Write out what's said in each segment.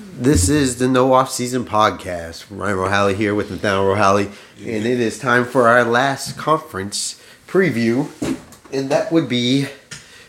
This is the No Off Season Podcast. Ryan Rohally here with Nathaniel Rohally, and it is time for our last conference preview, and that would be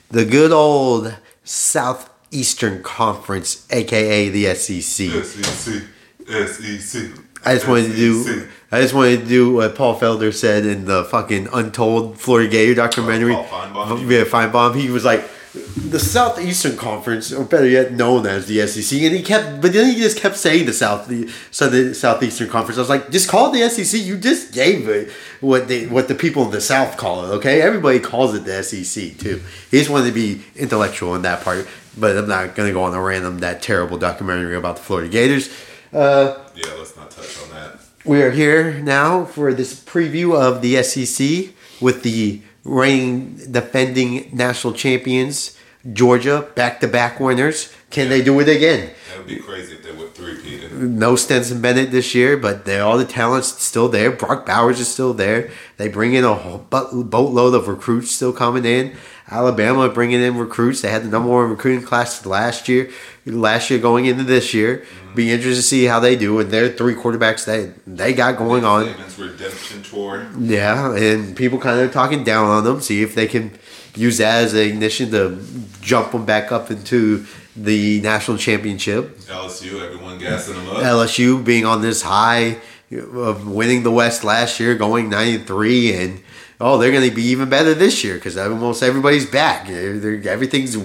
the good old Southeastern Conference, aka the SEC. SEC. SEC. I just wanted to do. I just wanted to do what Paul Felder said in the fucking Untold Florida Gator documentary. Oh, Paul Finebaum? Yeah, Finebaum. He was like, the Southeastern Conference, or better yet, known as the SEC, and he kept, but then he just kept saying the South, the, so the Southeastern Conference. I was like, just call it the SEC. You just gave it what they, what the people in the South call it. Okay, everybody calls it the SEC too. He just wanted to be intellectual in that part, but I'm not gonna go on a random that terrible documentary about the Florida Gators. Uh, Yeah, let's not touch on that. we are here now for this preview of the SEC with the reigning defending national champions, Georgia, back to back winners. Can they do it again? That would be crazy if they would three-peated. No Stetson Bennett this year, but all the talent's still there. Brock Bowers is still there. They bring in a whole boatload of recruits still coming in. Alabama bringing in recruits. They had the number one recruiting class last year. Last year going into this year, mm-hmm. be interested to see how they do. And their three quarterbacks they they got going on. Redemption tour. Yeah, and people kind of talking down on them, see if they can use that as an ignition to jump them back up into the national championship. LSU, everyone gassing them up. LSU being on this high of winning the West last year, going 93, and oh, they're going to be even better this year because almost everybody's back. They're- everything's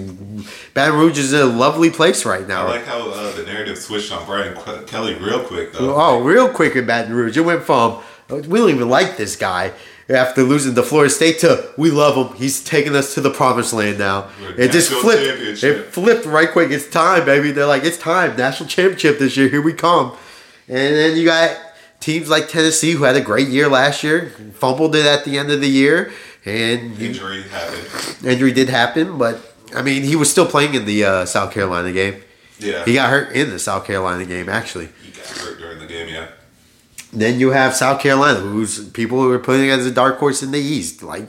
Baton Rouge is a lovely place right now. I like how uh, the narrative switched on Brian Kelly real quick, though. Oh, real quick in Baton Rouge. It went from we don't even like this guy after losing to Florida State to we love him. He's taking us to the promised land now. We're It just flipped. It flipped right quick. It's time, baby. They're like, it's time. National championship this year. Here we come. And then you got teams like Tennessee who had a great year last year, fumbled it at the end of the year, and Injury happened. injury did happen. But I mean, he was still playing in the uh, South Carolina game. Yeah. He got hurt in the South Carolina game, actually. He got hurt during the game, yeah. Then you have South Carolina, who's people who are putting as a dark horse in the East. Like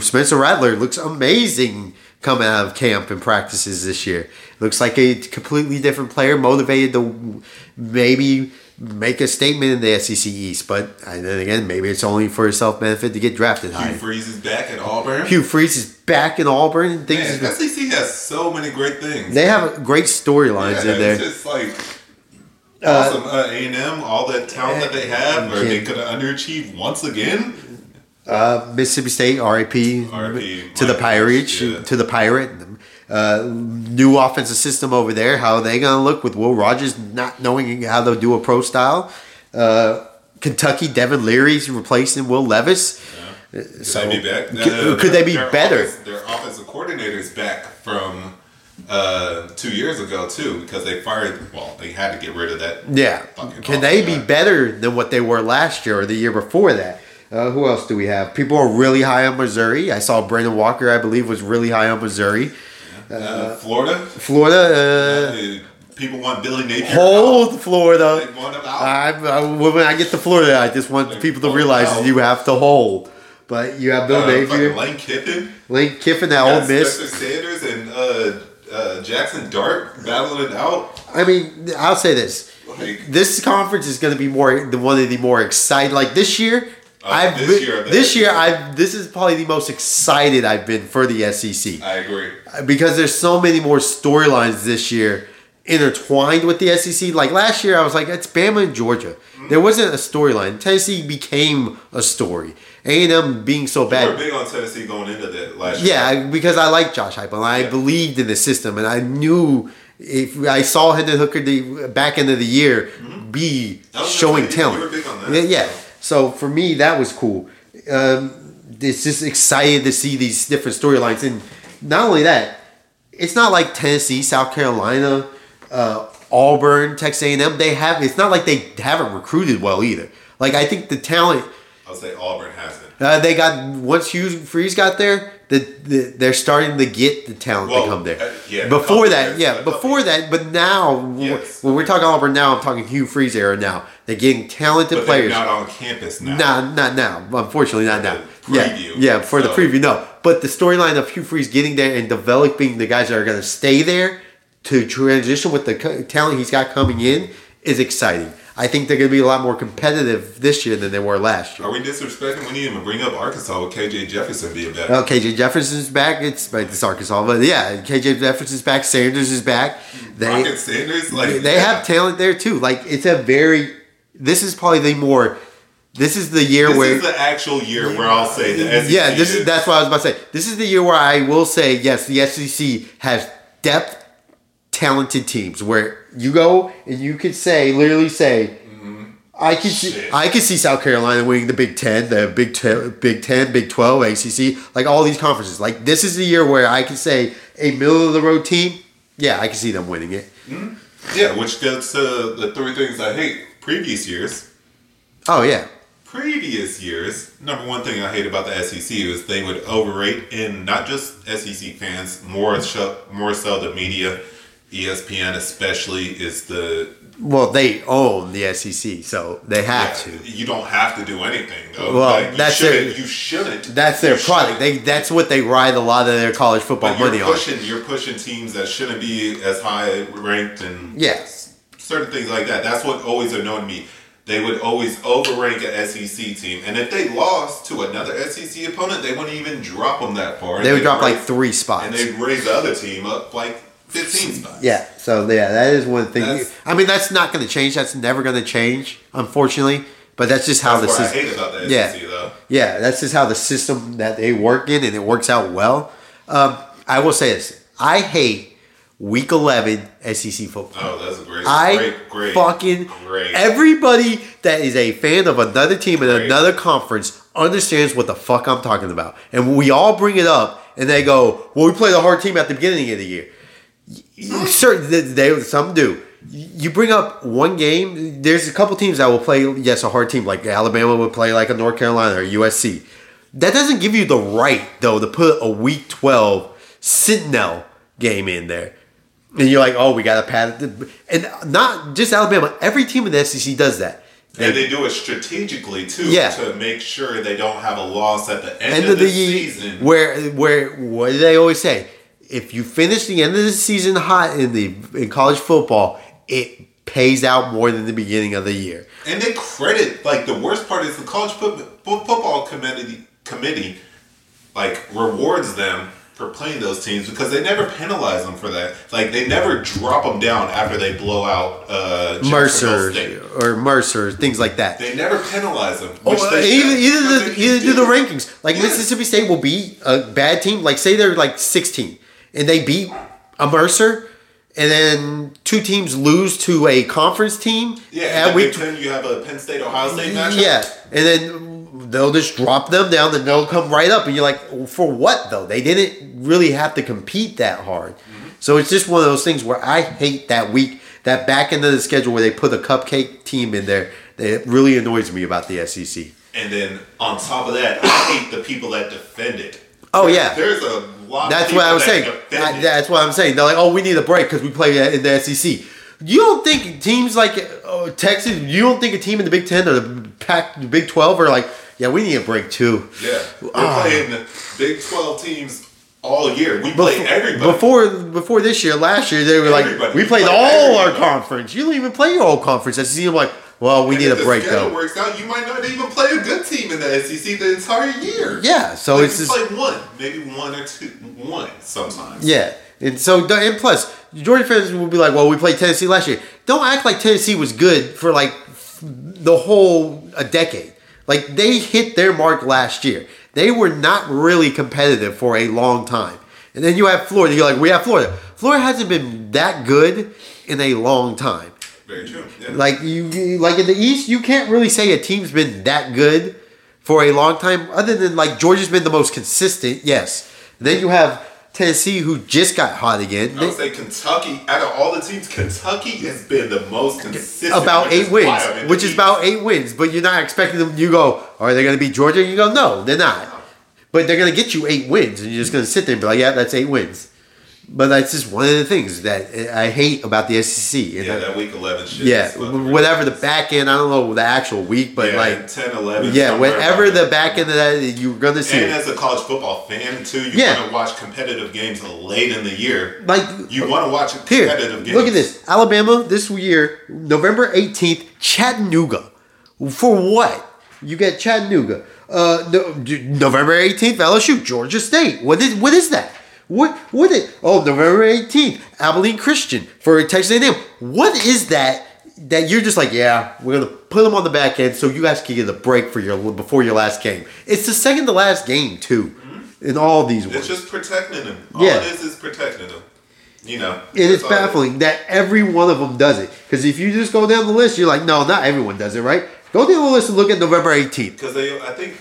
Spencer Rattler looks amazing coming out of camp and practices this year. Looks like a completely different player, motivated to maybe make a statement in the SEC East. But and then again, maybe it's only for his self benefit to get drafted Hugh high. Freeze is back at Auburn. Hugh Freeze is back in Auburn and things. Man, SEC has so many great things. they have great storylines yeah, in there. It's just like awesome. Uh, A&M, all that talent that they have, or they could have underachieved once again. Uh, Mississippi State, RIP, to the Pirates, yeah. to the Pirate. Uh, new offensive system over there. How are they going to look with Will Rogers not knowing how to do a pro style? Uh, Kentucky, Devin Leary's replacing Will Levis. Could So, they be back? could- could they be their better? offense- their offensive coordinator's back from uh, two years ago too, because they fired. Well, they had to get rid of that. Yeah. Can they be better than what they were last year or the year before that? Uh, who else do we have? People are really high on Missouri. I saw Brandon Walker, I believe, was really high on Missouri. Uh, Florida. Florida, Uh, people want Billy Napier. uh, hold Florida. They want him out. I, I, when I get to Florida, I just want Like, people to realize out. you have to hold. But you have Bill Uh, Napier, Lane Kiffin. Lane Kiffin that Ole Miss. Spencer Sanders and uh, uh, Jackson Dart battling it out. I mean, I'll say this: Like, this conference is going to be more the one of the more exciting. Like this year, I've this been- year, this year. I this is probably the most excited I've been for the SEC I agree. because there's so many more storylines this year intertwined with the SEC. Like last year, I was like, it's Bama and Georgia. Mm-hmm. There wasn't a storyline. Tennessee became a story. A and M being so bad. We bad. were big on Tennessee going into that last year. Yeah, because I like Josh Heupel and I Yeah. believed in the system, and I knew if I saw Hendon Hooker the back end of the year mm-hmm. be That was showing. You- you talent. were big on that. Yeah, yeah. So for me, that was cool. Um, it's just excited to see these different storylines, and not only that, it's not like Tennessee, South Carolina, uh, Auburn, Texas A&M. They have. It's not like they haven't recruited well either. Like I think the talent. I'll say Auburn hasn't. Uh, they got once Hughes Freeze got there, the, the they're starting to get the talent Well, to come there. uh, yeah, before that, years, yeah, before that, but now Yes. when we're talking Auburn now, I'm talking Hugh Freeze era now. They're getting talented But players. not on campus now. Nah, not now. Unfortunately, not now. the Yeah, preview, yeah, for the preview, no. But the storyline of Hugh Freeze getting there and developing the guys that are going to stay there to transition with the talent he's got coming in is exciting. I think they're going to be a lot more competitive this year than they were last year. Are we disrespecting? We didn't even bring up Arkansas with KJ Jefferson being back. Well, KJ Jefferson's back. It's it's Arkansas, but yeah, KJ Jefferson's back. Sanders is back. They Rocket Sanders, like they have talent there too. Like it's a very. This is probably the more. This is the year where This where. is the actual year where I'll say the SEC. yeah, this is that's what I was about to say. This is the year where I will say yes. The SEC has depth, talented teams where you go and you could say literally say. Mm-hmm. I can see I can see South Carolina winning the Big Ten, the Big Ten, Big Ten, Big Twelve, ACC, like all these conferences. Like this is the year where I can say a middle of the road team. Yeah, I can see them winning it. Mm-hmm. Yeah, which gets to the three things I hate. Previous years, Oh yeah, previous years, number one thing I hate about the SEC is they would overrate, and not just SEC fans, more so, more so the media, ESPN especially is the well they own the SEC, so they have yeah, to. You don't have to do anything though. Well, Like, you that's their- shouldn't- you shouldn't. That's their product. They that's what they ride a lot of their college football But you're money on. pushing, you're pushing teams that shouldn't be as high ranked and Yes. certain things like that. That's what always annoyed me. They would always overrank a SEC team, and if they lost to another SEC opponent, they wouldn't even drop them that far. They would drop like three spots, and they'd raise the other team up like fifteen spots. Yeah, so yeah, that is one thing. That's- I mean, that's not going to change. That's never going to change, unfortunately. But that's just how That's the system. hate about the Yeah. SEC though. Yeah, that's just how the system that they work in, and it works out well. Um, I will say this: I hate Week Eleven SEC football. Oh, that's a great, I great, great, fucking great. everybody that is a fan of another team in another conference understands what the fuck I'm talking about, and we all bring it up, and they go, "Well, we play the hard team at the beginning of the year." Certain they, they some do. You bring up one game. There's a couple teams that will play. Yes, a hard team like Alabama would play like a North Carolina or USC. That doesn't give you the right though to put a Week 12 Sentinel game in there. And you're like, oh, we got to pad it. And not just Alabama. Every team in the SEC does that. and they do it strategically too, Yeah. to make sure they don't have a loss at the end, end of, of the, the year, season. where where what do they always say? If you finish the end of the season hot in the in college football, it pays out more than the beginning of the year. And they credit like the worst part is the college fo- fo- football committee committee like rewards them for playing those teams because they never penalize them for that. Like they never drop them down after they blow out uh, Mercer or Mercer, things like that. They never penalize them. Oh, Which uh, they either either the either do the rankings. Like Yeah. Mississippi State will be a bad team. Like say they're like 16 and they beat a Mercer, and then two teams lose to a conference team Yeah, at week ten you have a Penn State Ohio State matchup. Yeah, and then they'll just drop them down, and they'll come right up, and you're like, for what though? They didn't really have to compete that hard. Mm-hmm. So it's just one of those things where I hate that week, that back end of the schedule where they put a cupcake team in there. That really annoys me about the SEC. And then on top of that, I hate the people that defend it. Oh, yeah. there's a lot. That's what I was that saying. I- that's what I'm saying. They're like, oh, we need a break because we play in the SEC. You don't think teams like uh, Texas? You don't think a team in the Big Ten or the Pac, the Big Twelve are like, yeah, we need a break too. Yeah, we're Ah. playing Big Twelve teams all year. We play everybody. Before before this year, last year they were like, Everybody. we played We play all our conference. You don't even play your whole conference. SEC. I'm like, well, we And need if a break though. works out, you might not even play a good team in the SEC the entire year. Yeah, so Like, it's just play one, maybe one or two, one sometimes. yeah. And so and plus, Georgia fans will be like, well, we played Tennessee last year. Don't act like Tennessee was good for like the whole a decade. Like they hit their mark last year. They were not really competitive for a long time. And then you have Florida. You're like, we have Florida. Florida hasn't been that good in a long time. Very true. Yeah. Like you, you- like in the East, you can't really say a team's been that good for a long time, other than like Georgia's been the most consistent. Yes. then you have Tennessee, who just got hot again. I would say Kentucky, out of all the teams, Kentucky has been the most consistent. about eight wins, I'm in the which is East. about eight wins. But you're not expecting them. You go, are they going to beat Georgia? You go, no, they're not. But they're going to get you eight wins, and you're just going to sit there and be like, yeah, that's eight wins. But that's just one of the things that I hate about the SEC. Yeah, I- that week 11 shit. yeah, whatever the back end, I don't know the actual week, but yeah, like, 10, 11. yeah, whatever the back end of that, you're gonna see. And it. as a college football fan too, you Yeah. want to watch competitive games late in the year. Like You want to watch Here, competitive games. look at this. Alabama this year, November 18th, Chattanooga. For what? You get Chattanooga. Uh, no, November 18th, LSU, Georgia State. What is what is that? What what is Oh, November 18th, Abilene Christian for Texas A&M. What is that that you're just like, yeah, we're going to put them on the back end so you guys can get a break for your before your last game. It's the second to last game too. Mm-hmm. In all these ones. It's just protecting them. All Yeah. it is is protecting them. You know. And it's baffling that every one of them does it. Because if you just go down the list, you're like, no, not everyone does it, right? Go down the list and look at November 18th. Because they, I think,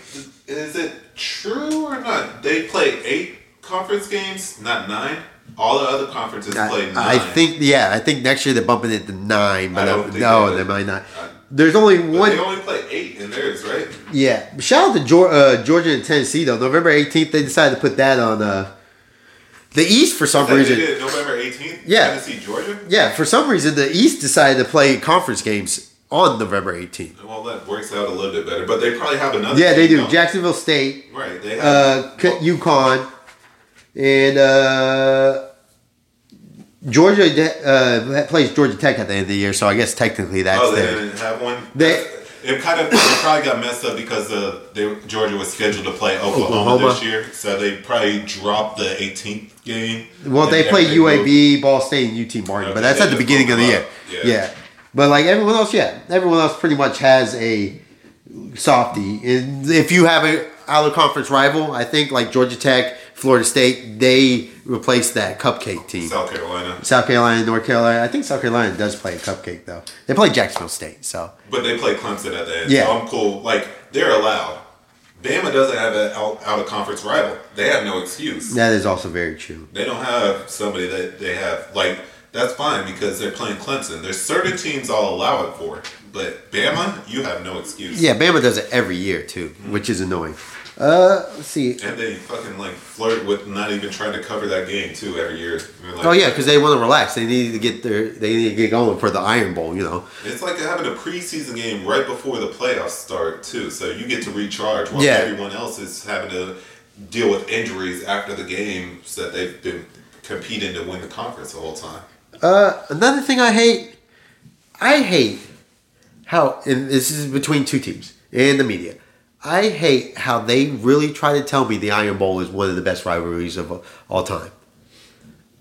is it true or not? They play eight conference games, not nine. All the other conferences play nine. I, I think, yeah, I think next year they're bumping it to nine, but I uh, think no, they they might not. I- There's only one. they only play eight in theirs, right? Yeah, shout out to Georgia, uh, Georgia and Tennessee though. November 18th, they decided to put that on uh, the East for some reason. November 18th? Yeah. Tennessee, Georgia? Yeah, for some reason the East decided to play conference games on November 18th. Well, that works out a little bit better. But they probably have another Yeah, they do. don't Jacksonville State, Right. They uh, have. K- UConn, and uh, Georgia uh, plays Georgia Tech at the end of the year, so I guess technically that's oh, they there. didn't have one? They- it kind of it probably got messed up because uh, they, Georgia was scheduled to play Oklahoma, Oklahoma. this year. So they probably dropped the 18th game. Well, they play everything moved. UAB, Ball State, and UT Martin, Okay, but that's at the beginning of the year. Yeah. Yeah. but like everyone else, yeah, everyone else pretty much has a softie. And if you have a out of conference rival, I think like Georgia Tech, Florida State, they replaced that cupcake team. South Carolina. South Carolina, North Carolina. I think South Carolina does play a cupcake though. They play Jacksonville State, so But they play Clemson at the end. Yeah. So I'm cool. Like, they're allowed. Bama doesn't have an out, out of conference rival. They have no excuse. that is also very true. They don't have somebody that they have. Like, that's fine because they're playing Clemson. There's certain teams I'll allow it for. But Bama, you have no excuse. Yeah, Bama does it every year too, which is annoying. Uh, let's see. And they fucking like flirt with not even trying to cover that game too every year. Like- Oh yeah, because they want to relax. They need to get their they need to get going for the Iron Bowl. You know. It's like having a preseason game right before the playoffs start too, so you get to recharge while Yeah. everyone else is having to deal with injuries after the games that they've been competing to win the conference the whole time. Uh, another thing I hate, I hate how and this is between two teams and the media. I hate how they really try to tell me the Iron Bowl is one of the best rivalries of all time.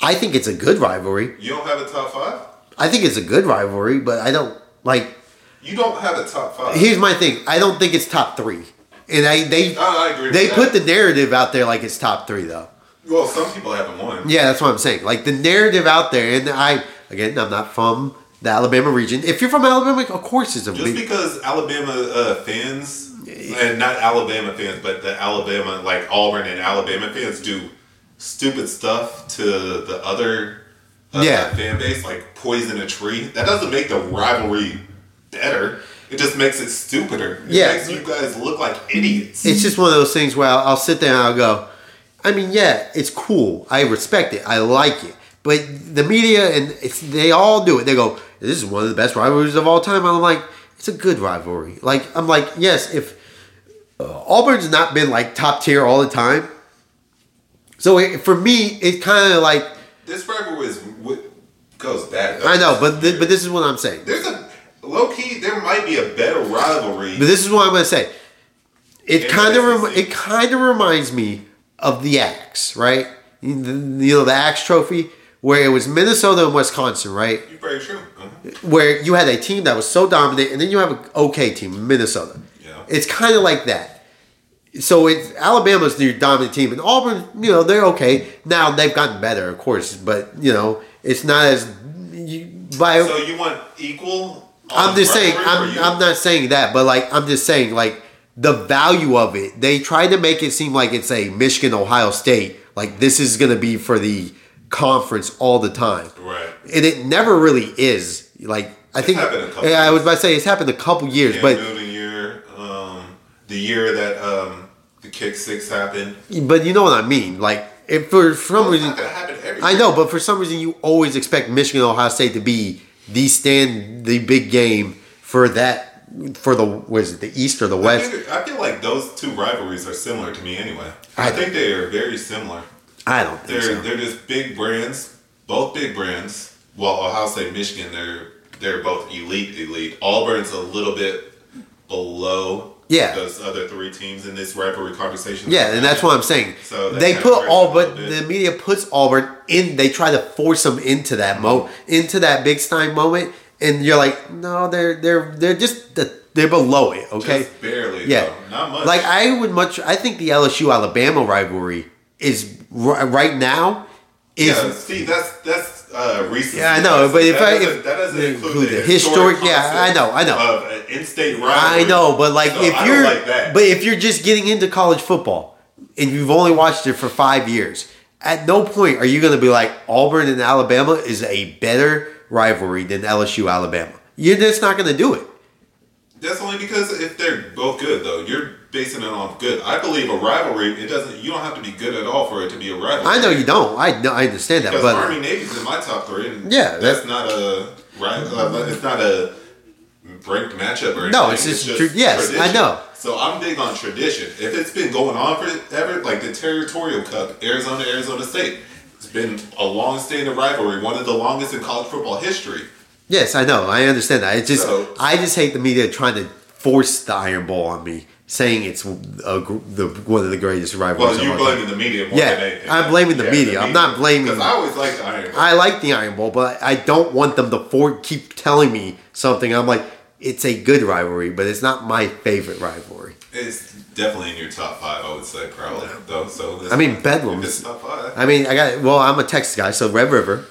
I think it's a good rivalry. You don't have a top five. I think it's a good rivalry, but I don't like. You don't have a top five. Here's my thing. I don't think it's top three, and I they I they put that. the narrative out there like it's top three though. well. Some people haven't won. Yeah, that's what I'm saying. Like the narrative out there, and I again, I'm not from the Alabama region. If you're from Alabama, of course it's a Just big. because Alabama uh, fans, and not Alabama fans, but the Alabama like Auburn and Alabama fans do stupid stuff to the other uh, Yeah. fan base, like poison a tree. That doesn't make the rivalry better. It just makes it stupider. It Yeah. makes you guys look like idiots. It's just one of those things where I'll, I'll sit there and I'll go. I mean, yeah, it's cool. I respect it. I like it. But the media and it's, they all do it. They go, "This is one of the best rivalries of all time." I'm like, it's a good rivalry. Like I'm like, yes, if uh, Auburn's not been like top tier all the time, so it, for me, it's kind of like this rivalry is what goes back. I know, but th- but this is what I'm saying. there's a low key. There might be a better rivalry. But this is what I'm going to say. It kind of rem- it kind of reminds me of the Axe, right? You know the Axe Trophy, where it was Minnesota and Wisconsin, right? You're very true. Uh-huh. Where you had a team that was so dominant, and then you have an okay team, Minnesota. Yeah. It's kind of like that. So it's Alabama's the dominant team, and Auburn, you know, they're okay now. They've gotten better, of course, but you know, it's not as you, by. So you want equal? I'm just saying. I'm. I'm not saying that, but like I'm just saying like the value of it. They try to make it seem like it's a Michigan Ohio State. Like this is going to be for the conference all the time, Right. and it never really is. Like I think happened a couple yeah, I was about to say it's happened a couple years, Cam but the year that um, the kick six happened. but you know what I mean. Like if for some Well, reason not gonna happen every I know, but for some reason you always expect Michigan and Ohio State to be the stand the big game for that for the was it the East or the I, West? think- I feel like those two rivalries are similar to me anyway. I I, think they are very similar. I don't think They're so. they're just big brands, both big brands. Well, Ohio State, Michigan, they're they're both elite, elite. Auburn's a little bit below Yeah. those other three teams in this rivalry conversation. Yeah, and that's what I'm saying. So they put but the media puts Auburn in. They try to force them into that mo, into that Big Stein moment, and you're like, no, they're they're they're just the, they're below it. Okay, Just barely. yeah, though. not much. Like I would much. I think the LSU Alabama rivalry is r- right now is yeah, see, that's that's uh, recent. Yeah, I know, but if that I- if- that doesn't include, the historic. historic- yeah, I know, I know. Of an in-state rivalry. I know, but like So if you're, like that. but if you're just getting into college football and you've only watched it for five years, at no point are you going to be like Auburn and Alabama is a better rivalry than LSU Alabama. You're just not going to do it. That's only because if they're both good, though, you're basing it on good. I believe a rivalry. It doesn't. You don't have to be good at all for it to be a rivalry. I know you don't. I know, I understand that, Because but Army Navy's in my top three. And Yeah, that's that- not a right. uh, It's not a ranked matchup or anything. No, it's just tr- yes, I know. So I'm big on tradition. If it's been going on forever, like the Territorial Cup, Arizona, Arizona State, it's been a long-standing rivalry, one of the longest in college football history. yes, I know. I understand that. It's just So- I just hate the media trying to force the Iron Bowl on me, saying it's a, the one of the greatest rivalries. Well, you're of all time. blaming the media more Yeah, than anything. I'm blaming the media. I'm not blaming- Because I always like the Iron Bowl. I like the Iron Bowl, but I don't want them to for- keep telling me something. I'm like, it's a good rivalry, but it's not my favorite rivalry. It's definitely in your top five, I would say, probably. Though, so I mean, Bedlam. It's top five. I mean, I got well. I'm a Texas guy, so Red River.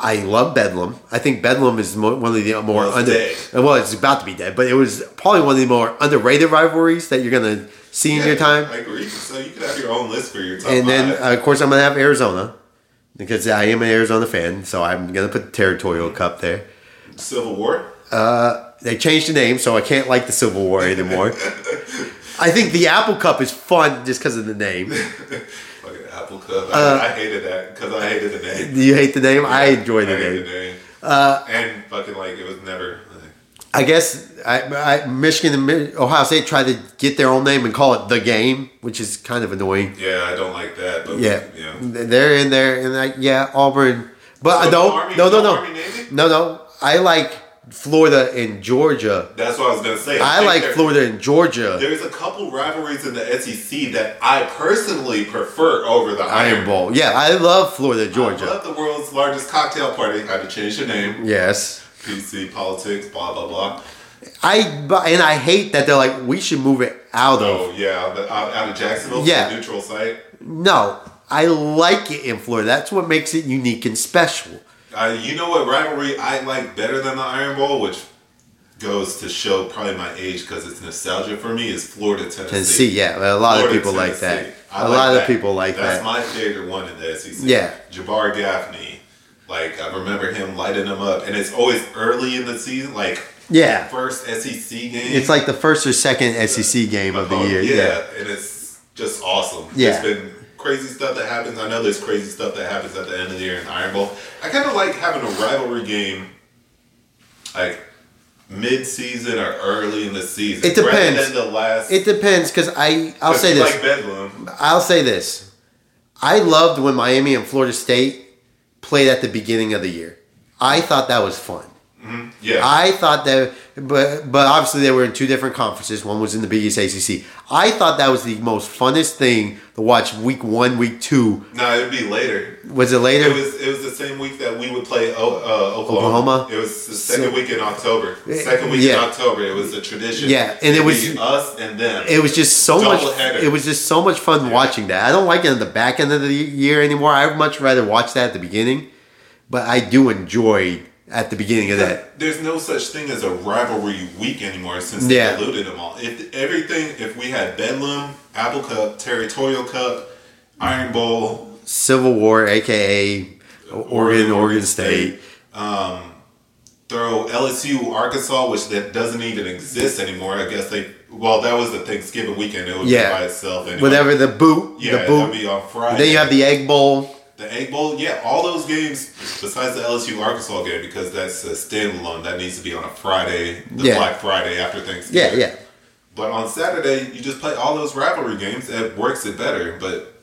I love Bedlam. I think Bedlam is one of the more Well, under. dead. Well, it's about to be dead, but it was probably one of the more underrated rivalries that you're gonna see in your time. I agree. So you could have your own list for your top And then, uh, of course, I'm gonna have Arizona because I am an Arizona fan, so I'm gonna put the Territorial Cup there. Civil War. They changed the name, so I can't like the Civil War anymore. I think the Apple Cup is fun just because of the name. Apple Cup. Uh, I, I hated that because I hated the name. Do you hate the name? I enjoy the I name. the name. Uh, and fucking like it was never. Like, I guess I, I, Michigan and Ohio State tried to get their own name and call it the game, which is kind of annoying. yeah, I don't like that. But Yeah, yeah. they're in there, and like, yeah, Auburn, but So no, Army- no, no, no, no, no. I like Florida and Georgia. That's what I was gonna say. I think like there- Florida and Georgia. There's a couple rivalries in the SEC that I personally prefer over the Iron Bowl. Yeah, I love Florida, Georgia. I love the world's largest cocktail party. Had to change the name. Yes. PC politics. Blah blah blah. I and I hate that they're like we should move it out of. Oh yeah, the, out, of Jacksonville. Yeah. Yeah. Neutral site. No, I like it in Florida. That's what makes it unique and special. Uh, you know what rivalry I like better than the Iron Bowl, which goes to show probably my age because it's nostalgia for me, is Florida Tennessee. Tennessee, yeah, a lot of Florida, people like that. Tennessee. I A like lot of people like That's that. That's my favorite one in the SEC. Yeah. Jabbar Gaffney. Like I remember him lighting them up, and it's always early in the season, like Yeah. first SEC game. It's like the first or second SEC game of the Oh, year. Yeah, Yeah. and it's just awesome. Yeah. There's been crazy stuff that happens. I know there's crazy stuff that happens at the end of the year in Iron Bowl. I kind of like having a rivalry game, like mid-season or early in the season. It depends. Rather than the last. It depends because I I'll say this. Like Bedlam. I'll say this. I loved when Miami and Florida State played at the beginning of the year. I thought that was fun. Yeah. I thought that, but but obviously they were in two different conferences. One was in the Big East ACC. I thought that was the most funnest thing to watch. Week one, week two. no, it'd be later. Was it later? It was it was the same week that we would play o- uh, Oklahoma. Oklahoma? It was the second So- week in October. Second week Yeah. in October. It was a tradition. Yeah, and it was- us and them. it was just so much. It was just so much fun watching that. I don't like it in the back end of the year anymore. I'd much rather watch that at the beginning. But I do enjoy at the beginning of that. There's no such thing as a rivalry week anymore since Yeah. they diluted them all. If everything, if we had Bedlam, Apple Cup, Territorial Cup, Iron Bowl, Civil War, aka Oregon, Oregon State. Um, throw LSU Arkansas, which that doesn't even exist anymore. I guess they well that was the Thanksgiving weekend. It would Yeah. be by itself. Anyway. Whatever the boot, Yeah, the boot. be on Friday. Then you have the Egg Bowl. The Egg Bowl, yeah, all those games besides the LSU Arkansas game because that's a standalone that needs to be on a Friday, the Yeah. Black Friday after Thanksgiving. Yeah, yeah. But on Saturday, you just play all those rivalry games. It works it better, but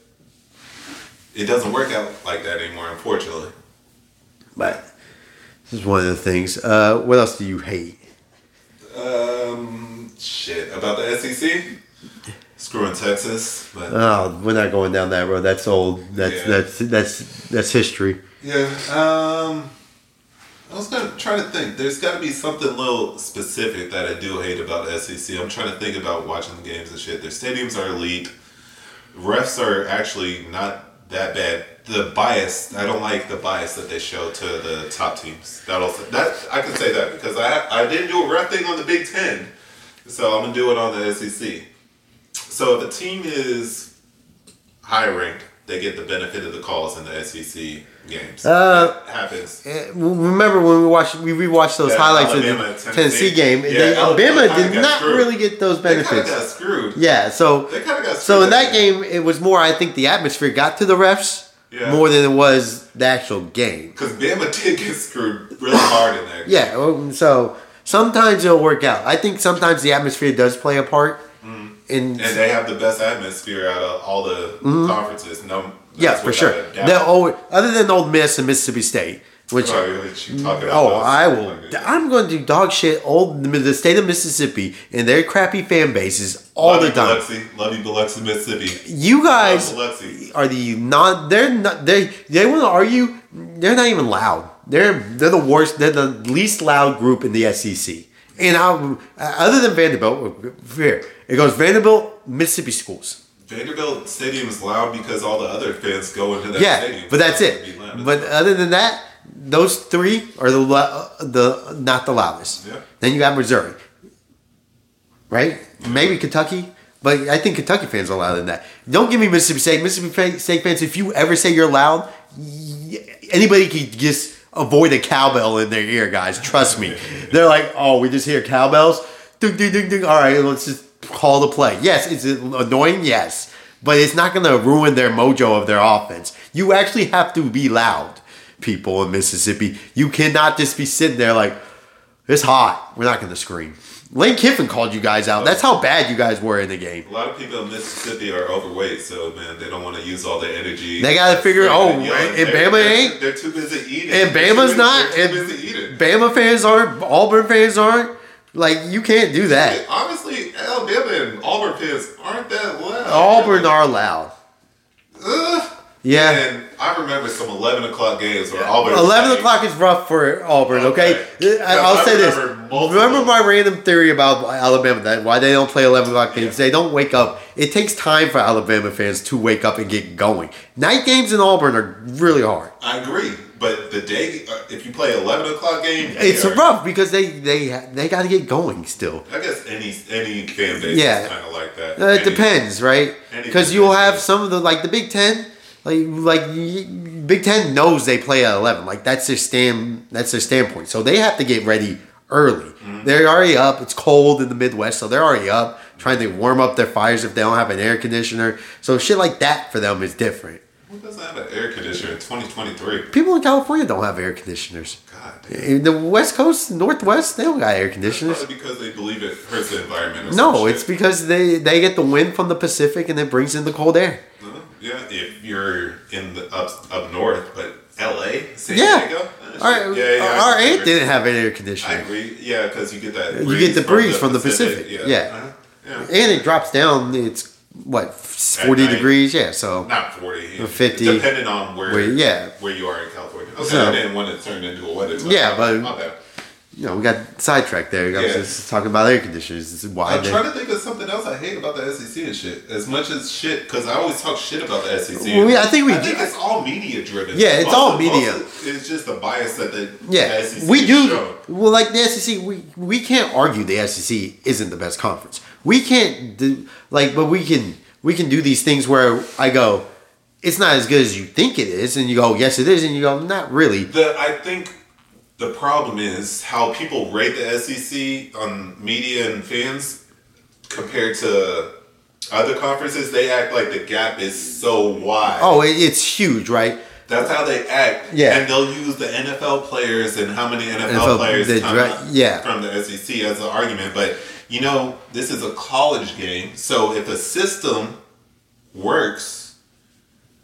it doesn't work out like that anymore, unfortunately. But this is one of the things. Uh, what else do you hate? Um, shit about the SEC. Screwing Texas, but Oh, we're not going down that road. That's old. That's Yeah. that's that's that's history. Yeah. Um, I was gonna try to think. There's got to be something a little specific that I do hate about SEC. I'm trying to think about watching the games and shit. Their stadiums are elite. Refs are actually not that bad. The bias, I don't like the bias that they show to the top teams. That'll that I can say that because I I didn't do a ref thing on the Big Ten, so I'm gonna do it on the SEC. So if a team is high ranked, they get the benefit of the calls in the SEC games. Uh, happens. Eh, Remember when we watched we rewatched those Yeah, highlights Alabama of the Tennessee. Tennessee game? Yeah, they, Alabama Alabama did not screwed. really get those They kind of benefits. got screwed. Yeah, so They kind of got screwed. so in that game it was more. I think the atmosphere got to the refs Yeah. more than it was the actual game. because Bama did get screwed really hard in that. game. Yeah, so sometimes it'll work out. I think sometimes the atmosphere does play a part. Mm-hmm. and they have the best atmosphere out of all the conferences. No, Mm-hmm. yeah, for sure. They're always, other than Ole Miss and Mississippi State, which you Oh. I will. I'm going to do dog shit old the state of Mississippi and their crappy fan bases all Love the you, time. Biloxi. Love you, Biloxi, Mississippi. You guys are the non. They're not. They they want to argue. They're not even loud. They're they're the worst. They're the least loud group in the SEC. And I, other than Vanderbilt, here it goes Vanderbilt, Mississippi schools. Vanderbilt Stadium is loud because all the other fans go into that Yeah, stadium. but that's it. it'd be loud as But other than that, those three are the the not the loudest. Yeah. Then you got Missouri, right? Mm-hmm. Maybe Kentucky, but I think Kentucky fans are louder than that. Don't give me Mississippi State. Mississippi State fans, if you ever say you're loud, anybody can just avoid a cowbell in their ear, guys. Trust me. They're like, oh, we just hear cowbells. Ding, ding, ding, ding. All right, let's just call the play. Yes, it's annoying. Yes, but it's not going to ruin their mojo of their offense. You actually have to be loud, people in Mississippi. You cannot just be sitting there like, it's hot. We're not going to scream. Lane Kiffin called you guys out. That's how bad you guys were in the game. A lot of people in Mississippi are overweight, so man, they don't want to use all their energy. They gotta figure, oh, Young. and Bama they're- ain't? They're too busy eating. And Bama's busy- not. And busy eating. Bama fans aren't. Auburn fans aren't. Like you can't do that. Honestly, Alabama and Auburn fans aren't that loud. Auburn are loud. Ugh. Yeah. And I remember some eleven o'clock games where Auburn. Eleven like, o'clock is rough for Auburn. Okay, Okay. I'll I say this. multiple- Remember my random theory about Alabama that why they don't play eleven o'clock games? They don't wake up. It takes time for Alabama fans to wake up and get going. Night games in Auburn are really hard. I agree, but the day uh, if you play eleven o'clock game, It's are- rough because they they they got to get going still. I guess any any fan base Yeah. is kind of like that. Uh, it Any- depends, right? Because you'll have some of the like the Big Ten, like like Big Ten knows they play at eleven. Like that's their stand. That's their standpoint. So they have to get ready early. Mm-hmm. They're already up. It's cold in the Midwest, so they're already up trying to warm up their fires if they don't have an air conditioner. So shit like that for them is different. Who doesn't have an air conditioner in twenty twenty three? People in California don't have air conditioners. God damn. In the West Coast, Northwest, they don't got air conditioners. Probably because they believe it hurts the environment. No, it's because they they get the wind from the Pacific and it brings in the cold air. Uh, yeah, if you're in the up up north, but L.A., San Yeah. Diego, uh, Our, yeah, yeah, our I aunt didn't have an air I conditioner. agree. Yeah, because you get that. You get the breeze from the Pacific. Yeah. Uh-huh. yeah. And it drops down, it's what, 40 night. degrees? Yeah, so. Not forty. Or 50. Depending on where, Where- yeah. where you are in California. Okay, So- I didn't want to turn into a weather. Yeah, but- You know, we got sidetracked there. I was Yeah. just talking about air conditioners. This is why I'm trying to think of something else I hate about the SEC and shit. As much as shit, because I always talk shit about the SEC. Well, we- I think we I think it's all media driven. Yeah, it's Most all media. It's just the bias that the yeah, the SEC we do. show. Well, like the SEC, we, we can't argue the SEC isn't the best conference. We can't do, like, but we can, we can do these things where I go, it's not as good as you think it is. And you go, yes, it is. And you go, not really. The I think the problem is how people rate the SEC on media and fans compared to other conferences. They act like the gap is so wide. Oh, it, it's huge, right? That's how they act. Yeah. And they'll use the NFL players and how many NFL, NFL players come dra- yeah. from the SEC as an argument. But, you know, this is a college game. So if a system works,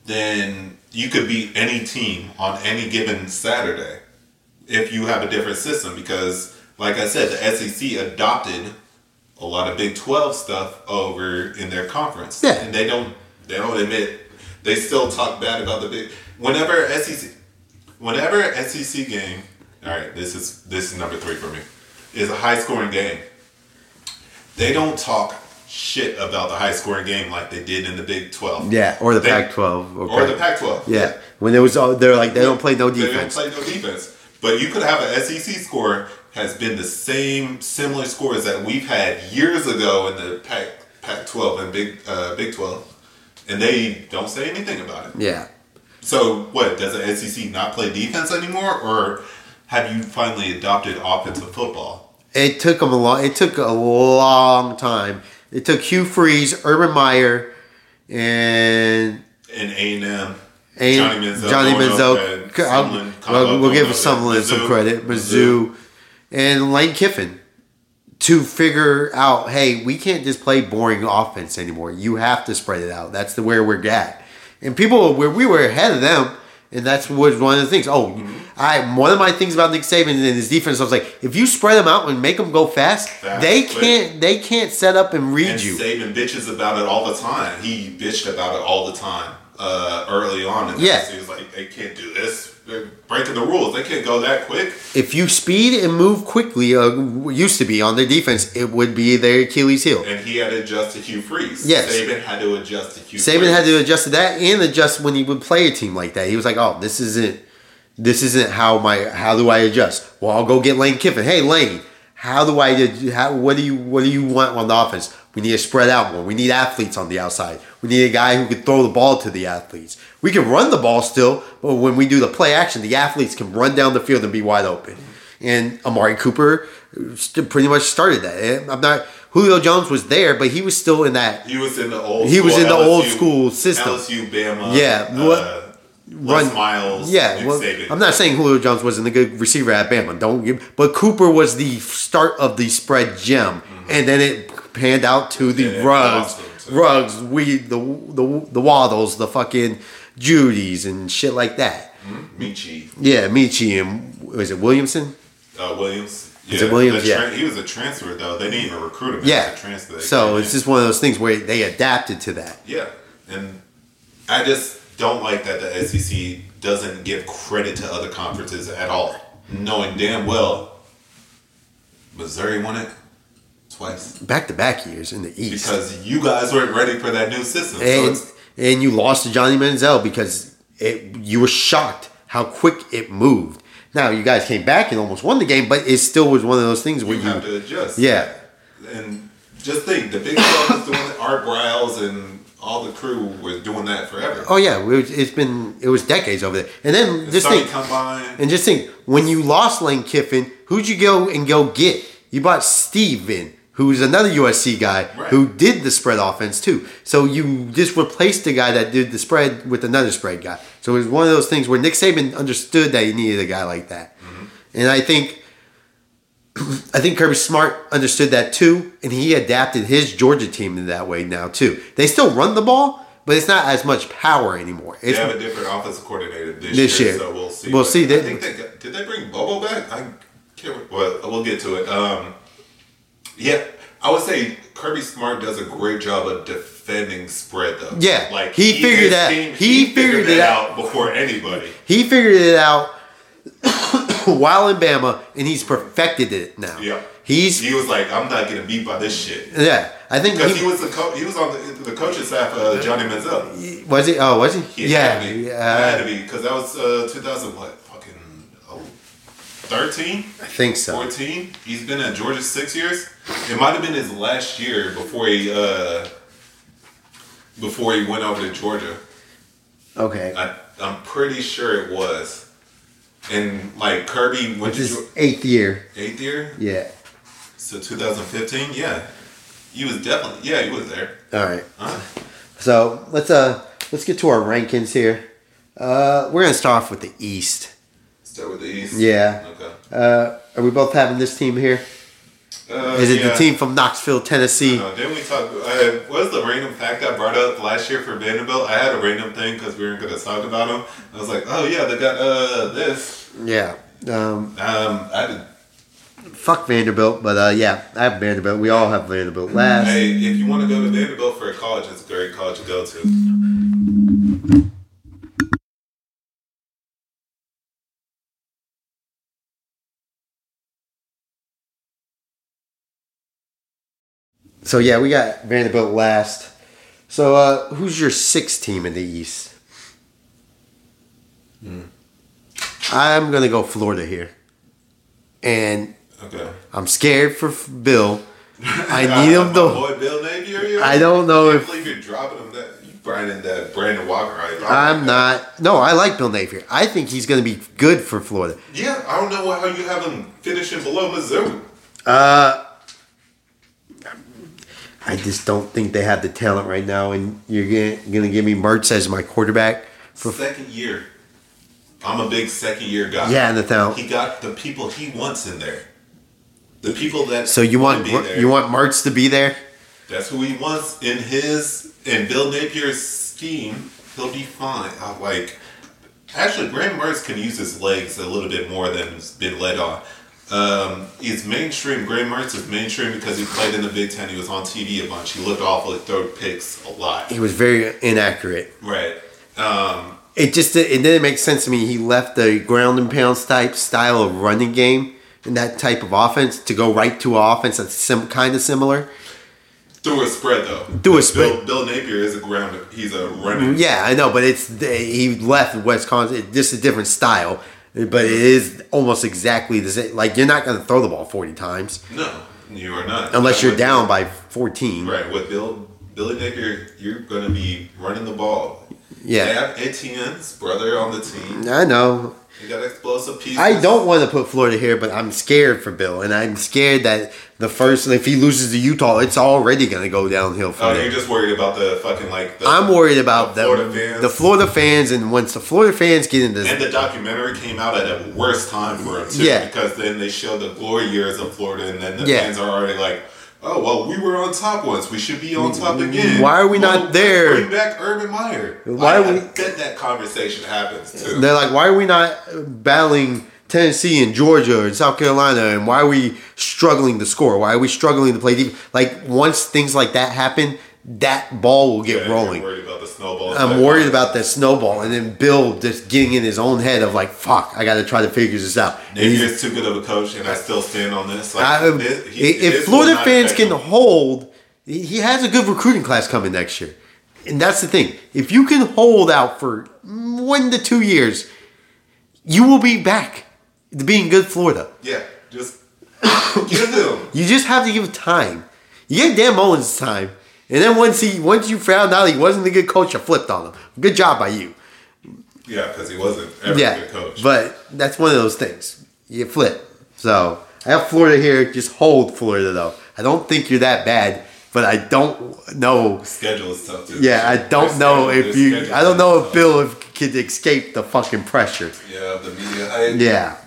then you could beat any team on any given Saturday if you have a different system. Because, like I said, the SEC adopted a lot of Big 12 stuff over in their conference. Yeah. And they don't they don't admit they still talk bad about the big whenever SEC whenever SEC game all right this is this is number 3 for me is a high scoring game they don't talk shit about the high scoring game like they did in the Big 12 Yeah, or the They- Pac-12, or, or the Pac 12 Yeah, when there was, all they're like they don't play no defense. they don't play no defense. But you could have an SEC score has been the same similar scores that we've had years ago in the Pac Pac twelve and Big uh, Big twelve, and they don't say anything about it. Yeah, So what does the SEC not play defense anymore, or have you finally adopted offensive football? It took them a long. It took a long time. It took Hugh Freeze, Urban Meyer, and and A and M, Johnny Manziel, Johnny Manziel. and I'll- Sumlin, well, give Sumlin some Mizzou, credit, Mizzou, and Lane Kiffin to figure out, hey, we can't just play boring offense anymore. You have to spread it out. That's the where we're at. And people, where we were ahead of them, and that's was one of the things. Oh, Mm-hmm. I one of my things about Nick Saban and his defense, I was like, if you spread them out and make them go fast, Fast, they quick. can't they can't set up and read And you. Saban bitches about it all the time. He bitched about it all the time uh, early on. And Yeah. he was like, they can't do this. They're breaking the rules. They can't go that quick. if you speed and move quickly, uh, used to be on their defense, it would be their Achilles heel. And he had to adjust to Hugh Freeze. Yes. Saban had to adjust to Hugh Freeze. Saban Freeze. had to adjust to that and adjust when he would play a team like that. He was like, "Oh, this isn't, this isn't how my how do I adjust? Well, I'll go get Lane Kiffin. Hey, Lane, how do I do- how what do you what do you want on the offense? We need to spread out more. We need athletes on the outside. We need a guy who can throw the ball to the athletes. We can run the ball still, but when we do the play action, the athletes can run down the field and be wide open. And Amari Cooper pretty much started that. I'm not Julio Jones was there, but he was still in that He was in the old. He was in the old school system. LSU, Bama. Yeah, Uh, Les run- Miles. Yeah, well, I'm not saying Julio Jones wasn't a good receiver at Bama. Don't give, but Cooper was the start of the spread gem, and then it panned out to the Mm-hmm. Yeah, Ruggs, Ruggs, we the the the Waddles, the fucking Jeudys and shit like that. Metchie Yeah, Metchie and was it Williamson? uh, Williams. Is it Williams? the Yeah. He was a transfer though. They didn't even recruit him. Yeah. A transfer. So it's in. just one of those things where they adapted to that. Yeah, and I just don't like that the SEC doesn't give credit to other conferences at all, knowing damn well Missouri won it twice Back to back years in the East. because you guys weren't ready for that new system. and it's, and you lost to Johnny Manziel because it you were shocked how quick it moved. Now you guys came back and almost won the game, but it still was one of those things where you you, have to adjust. yeah and just think the Big Twelve was doing it. Art Briles and all the crew was doing that forever. oh yeah it it's been it was decades over there. And then The just think and just think when you lost Lane Kiffin, who'd you go and go get? You bought Steve in. Who's another USC guy Right. who did the spread offense too? So you just replaced the guy that did the spread with another spread guy. So it was one of those things where Nick Saban understood that he needed a guy like that, mm-hmm. and I think I think Kirby Smart understood that too, and he adapted his Georgia team in that way now too. They still run the ball, but it's not as much power anymore. They It's have a different offensive coordinator this, This year, year. so we'll see. We'll But see. I think they got, did they bring Bobo back? I can't. Well, we'll get to it. Um, yeah, I would say Kirby Smart does a great job of defending spread though. Yeah, like he figured that- team- he figured it out before anybody. he figured it out while in Bama, and he's perfected it now. Yeah, He's he was like, I'm not getting beat by this shit. yeah. I think Because he, he was the co- he was on the, the coaching staff of Johnny Manziel. was he. Oh, was he? He yeah, had yeah. had to be because that was uh, 2000 what fucking oh, 13. I think so. 14. He's been at Georgia six years. It might have been his last year before he uh, before he went over to Georgia. Okay. I, I'm pretty sure it was. And like Kirby to is eighth year. eighth year, Yeah. so 2015. Yeah, he was definitely yeah he was there. All right. Huh? So let's uh let's get to our rankings here. Uh, we're gonna start off with the East. Start with the East. Yeah. Okay. Uh, are we both having this team here? Uh, Is it yeah. the team from Knoxville, Tennessee? Uh, didn't we talk? Uh, what was the random fact I brought up last year for Vanderbilt? I had a random thing because we weren't going to talk about them. I was like, oh yeah, they got uh this. Yeah. Um, Um, I did. fuck Vanderbilt, but uh, yeah, I have Vanderbilt. We all have Vanderbilt last. Hey, if you want to go to Vanderbilt for a college, it's a great college to go to. So yeah, we got Vanderbilt last. So uh, who's your sixth team in the East? I'm gonna go Florida here, and Okay. I'm scared for Bill. I need him though. to. Bill Napier. I don't know I if believe you're dropping him. That Brandon that Brandon Walker. Right? I'm not. No, I like Bill Napier. I think he's gonna be good for Florida. Yeah, I don't know how you have him finishing below Missouri. Uh, I just don't think they have the talent right now, and you're gonna, gonna give me Mertz as my quarterback. For, Second year. I'm a big second year guy. yeah, and the talent. He got the people he wants in there. The people that So you want be there. you want Mertz to be there? That's who he wants in his in Bill Napier's scheme. He'll be fine. I like actually Graham Mertz can use his legs a little bit more than has been led on. Um, he's mainstream. Graham Mertz is mainstream because he played in the Big Ten. He was on TV a bunch. He looked awful. He threw picks a lot. He was very inaccurate. Right. Um, It just it didn't make sense to me. He left the ground and pounds type style of running game and that type of offense to go right to an offense that's sim, kind of similar. through a spread though. Through a spread. Bill, Bill Napier is a ground. He's a running. Yeah, I know, but it's he left Wisconsin. It's just a different style, but it is almost exactly the same. Like you're not going to throw the ball forty times No, you are not. unless you're down by fourteen. Right with Bill Billy Napier, you're going to be running the ball. They Yeah, have Etienne's brother on the team. I know. You got explosive pieces. I don't want to put Florida here, but I'm scared for Bill, and I'm scared that the first if he loses to Utah, it's already going to go downhill for Oh, him. you're just worried about the fucking like. The, I'm worried about the the Florida fans. the Florida fans, and once the Florida fans get into And the documentary came out at a worst time for him too, Yeah. because then they showed the glory years of Florida, and then the Yeah. fans are already like, "Oh well, we were on top once. We should be on mm-hmm. top again. Why are we Well, not there?" Bring back Urban Meyer. Why I, we- I bet that conversation happens too. They're like, why are we not battling Tennessee and Georgia and South Carolina, and why are we struggling to score? Why are we struggling to play deep? Like once things like that happen, that ball will get Yeah, rolling. Worried about the snowball. I'm worried about that snowball, and then Bill just getting in his own head of like, "Fuck, I got to try to figure this out." He's- Napier's too good of a coach, and I still stand on this. Like, I- um, it- he- if this Florida fans can him. hold, he has a good recruiting class coming next year, and that's the thing. If you can hold out for one to two years, you will be back to being good Florida. yeah, just give him. You just have to give time. You gave Dan Mullins time, and then once he once you found out he wasn't a good coach, you flipped on him. Good job by you. Yeah, because he wasn't ever yeah, a good coach. but that's one of those things. You flip. So I have Florida here. Just hold Florida though. I don't think you're that bad, but I don't know. schedule is tough too. Yeah, I don't know if you. I don't know if. Bill if could escape the fucking pressure. Yeah, the media. I, Yeah,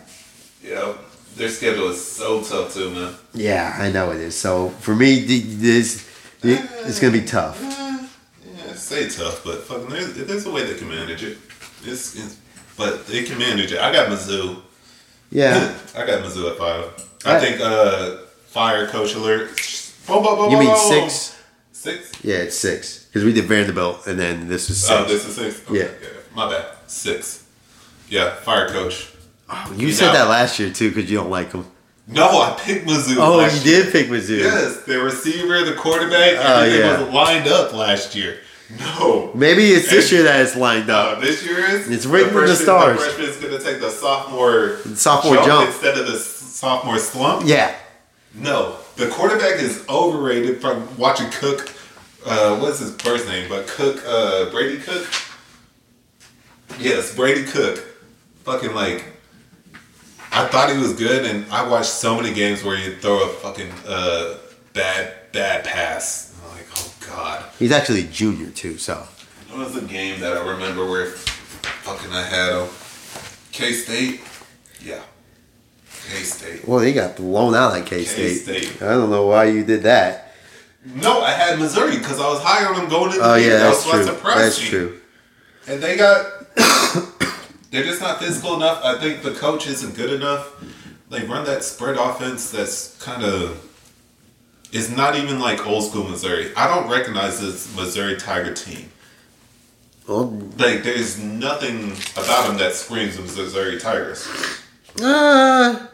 yeah, their schedule is so tough too, man. yeah, I know it is. So for me, th- this it's gonna be tough. Yeah, say tough, but fucking there's, there's a way they can manage it. It's, it's but they can manage it. I got Mizzou. Yeah, I got Mizzou at five. I I- think uh, fire coach alert. Boom, boom, boom, you mean six? Six. Yeah, it's six because we did Vanderbilt, and then this was six. Oh, this is six. Okay, Yeah. my bad. Six. Yeah, fire coach. you he's said out. that last year too because you don't like him. No, I picked Mizzou. Oh, you year. did pick Mizzou. Yes, the receiver, the quarterback, Oh, everything yeah. was lined up last year. No. Maybe it's this And- year that it's lined up. Uh, this year is It's written in the freshman- stars. The freshman's going to take the sophomore Sophomore jump. instead of the sophomore slump. Yeah, No, the quarterback is overrated from watching Cook. Uh, what's his first name? But Cook, uh, Brady Cook. Yes, Brady Cook. Fucking like I thought he was good, and I watched so many games where he'd throw a fucking uh, bad bad pass. I'm like, oh god. He's actually junior too, so What was a game that I remember where fucking I had him? K State? Yeah. K State. well, he got blown out at K State. K-State. I don't know why you did that. No, I had Missouri because I was high on them going into the Oh game. yeah, that that's was true. That's true. And they got. they're just not physical enough. I think the coach isn't good enough. They run that spread offense that's kind of. Is not even like old school Missouri. I don't recognize this Missouri Tiger team. Well, Like, there's nothing about them that screams Missouri Tigers. uh,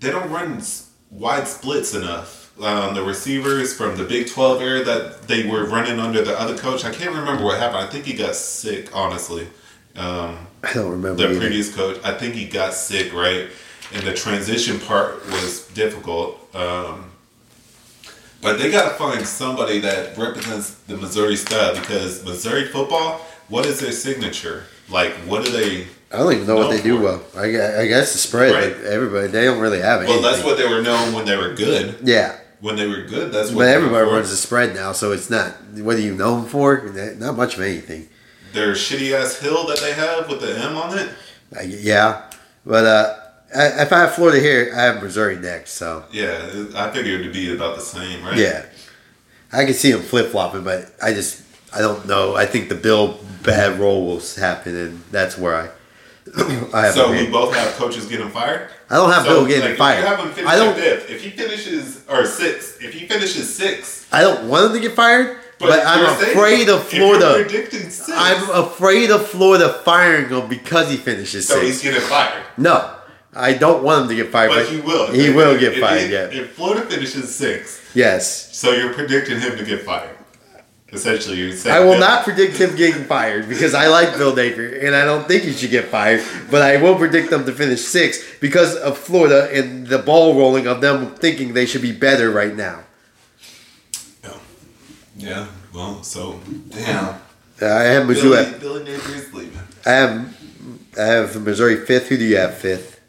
They don't run wide splits enough. Um, the receivers from the Big 12 era that they were running under the other coach, I can't remember what happened. I think he got sick, honestly. Um, I don't remember. the either. previous coach, I think he got sick, right? And the transition part was difficult. Um, but they got to find somebody that represents the Missouri style because Missouri football, what is their signature? Like, what do they. I don't even know what they do well. I, I guess the spread, Right. but everybody they don't really have it. Well, that's what they were known when they were good. Yeah, When they were good, that's what but everybody runs the spread now, so it's not. What are you known for? Not much of anything. Their shitty ass hill that they have with the M on it. I, yeah, but uh, I, if I have Florida here, I have Missouri next. So Yeah, I figured it'd be about the same, right? yeah, I can see them flip flopping, but I just I don't know. I think the Bill bad roll will happen, and that's where I I have. So we both have coaches getting fired. I don't have So, Bill getting like, fired. If you have him finish I don't. fifth, if he finishes or sixth, if he finishes sixth, I don't want him to get fired, but, I'm afraid of Florida. I'm afraid of Florida firing him because he finishes so sixth. he's getting fired. No, I don't want him to get fired, But he will. He If- will get if- fired. If, Yeah. If Florida finishes sixth, Yes. so you're predicting him to get fired. Essentially, you're saying I will that- not predict him getting fired because I like Bill Napier and I don't think he should get fired. But I will predict them to finish sixth because of Florida and the ball rolling of them thinking they should be better right now. Yeah. Well, so damn. I have Billy, Missouri. Billy Napier's leaving. I have I have Missouri fifth. Who do you have fifth?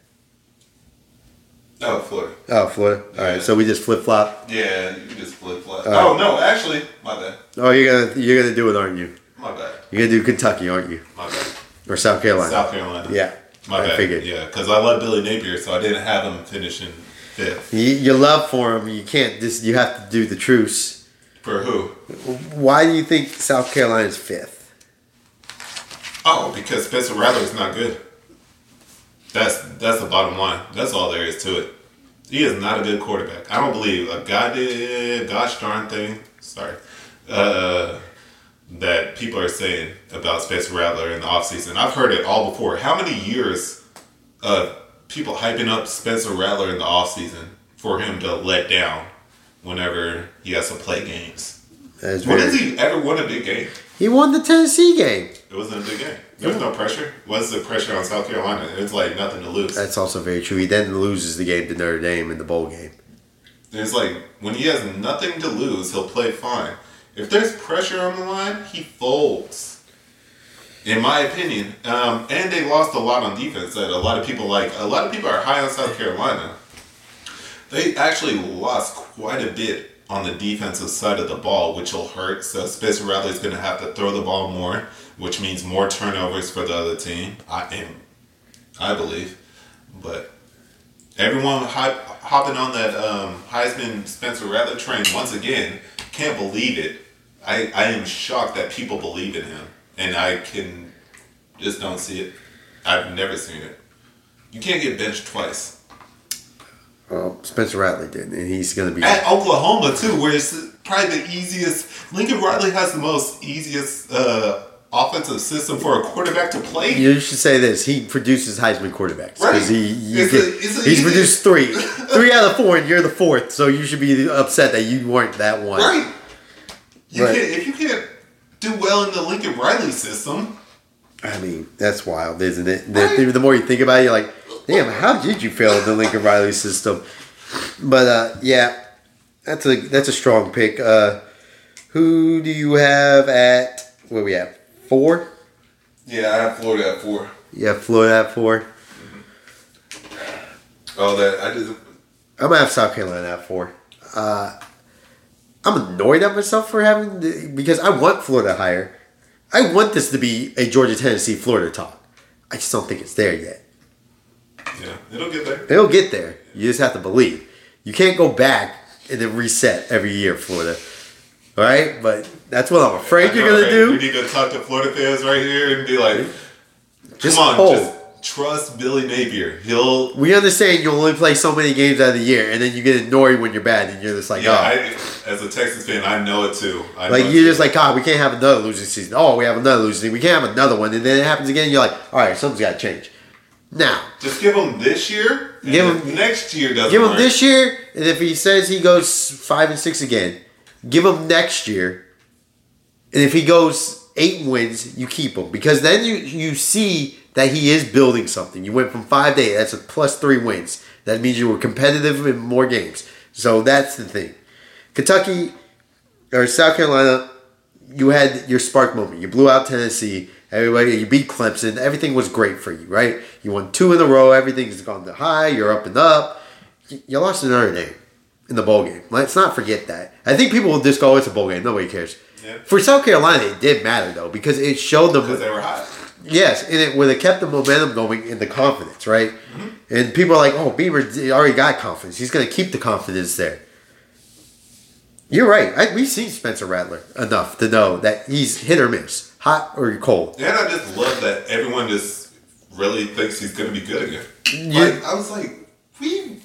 Oh, Florida. Oh, Florida. All Yeah. right, so we just flip flop. Yeah, you just flip flop. All Oh no, actually, my bad. Oh, you're gonna you're gonna do it, aren't you? My bad. You're gonna do Kentucky, aren't you? My bad. Or South Carolina? South Carolina. Yeah, My I bad. figured. Yeah, because I love Billy Napier, so I didn't have him finishing fifth. You, your love for him, you can't just. You have to do the truce. For who? Why do you think South Carolina's fifth? Oh, because Spencer Rattler is not good. That's that's the bottom line. That's all there is to it. He is not a good quarterback. I don't believe a goddamn gosh darn thing. Sorry. Uh, that people are saying about Spencer Rattler in the offseason. I've heard it all before. How many years of people hyping up Spencer Rattler in the offseason for him to let down whenever he has to play games? That's When very- has he ever won a big game? He won the Tennessee game. It wasn't a big game. There was no pressure. What's the pressure on South Carolina? It's like nothing to lose. That's also very true. He then loses the game to Notre Dame in the bowl game. It's like when he has nothing to lose, he'll play fine. If there's pressure on the line, he folds. In my opinion, um, and they lost a lot on defense. That a lot of people like. A lot of people are high on South Carolina. They actually lost quite a bit on the defensive side of the ball, which will hurt. So Spencer Rattler is going to have to throw the ball more, which means more turnovers for the other team. I am, I believe, but everyone hop, hopping on that um, Heisman Spencer Rattler train once again. Can't believe it. I, I am shocked that people believe in him, and I can just don't see it. I've never seen it. You can't get benched twice. Well, Spencer Rattler did, and he's going to be. At Oklahoma too, where it's probably the easiest. Lincoln Riley has the most easiest uh, offensive system for a quarterback to play. You should say this: he produces Heisman quarterbacks Right. because he you It's a- it's he's easy- produced three, three out of four, and you're the fourth. So you should be upset that you weren't that one. Right. You Right. can't if you can't do well in the Lincoln Riley system. I mean, that's wild, isn't it? The, the more you think about it, you're like, damn, how did you fail the Lincoln Riley system? But uh, yeah, that's a that's a strong pick. Uh, who do you have at where we at four? Yeah, I have Florida at four. You have Florida at four. Oh, that I just I'm gonna have South Carolina at four. Uh, I'm annoyed at myself for having the, because I want Florida higher. I want this to be a Georgia, Tennessee, Florida talk. I just don't think it's there yet. Yeah, it'll get there. It'll get there. You just have to believe. You can't go back and then reset every year, Florida. All right, but that's what I'm afraid I you're gonna right? do. We need to talk to Florida fans right here and be like, Just come on, hold. just trust Billy Napier. He'll. We understand you only play so many games out of the year, and then you get annoyed when you're bad, and you're just like, Yeah, oh. I, as a Texas fan, I know it too. I Like you're too. just like, God, we can't have another losing season. Oh, we have another losing season. We can't have another one, and then it happens again. You're like, all right, something's got to change. Now, just give him this year. And Give him- next year doesn't give him work, this year, and if he says he goes five and six again, give him next year. And if he goes eight wins, you keep him because then you you see that he is building something. You went from five to eight. That's a plus three wins. That means you were competitive in more games. So that's the thing. Kentucky or South Carolina, you had your spark moment. You blew out Tennessee. Everybody, you beat Clemson. Everything was great for you, right? You won two in a row. Everything's gone to high. You're up and up. You lost to Notre Dame in the bowl game. Let's not forget that. I think people will just go, "It's a bowl game. Nobody cares." Yeah. For South Carolina, it did matter though because it showed them because they were hot. Yes, and it would have kept the momentum going in the confidence, right? Mm-hmm. And people are like, "Oh, Beamer already got confidence. He's going to keep the confidence there." You're right. I, we've seen Spencer Rattler enough to know that he's hit or miss, hot or cold. And I just love that everyone just really thinks he's going to be good again. Yeah. Like, I was like, we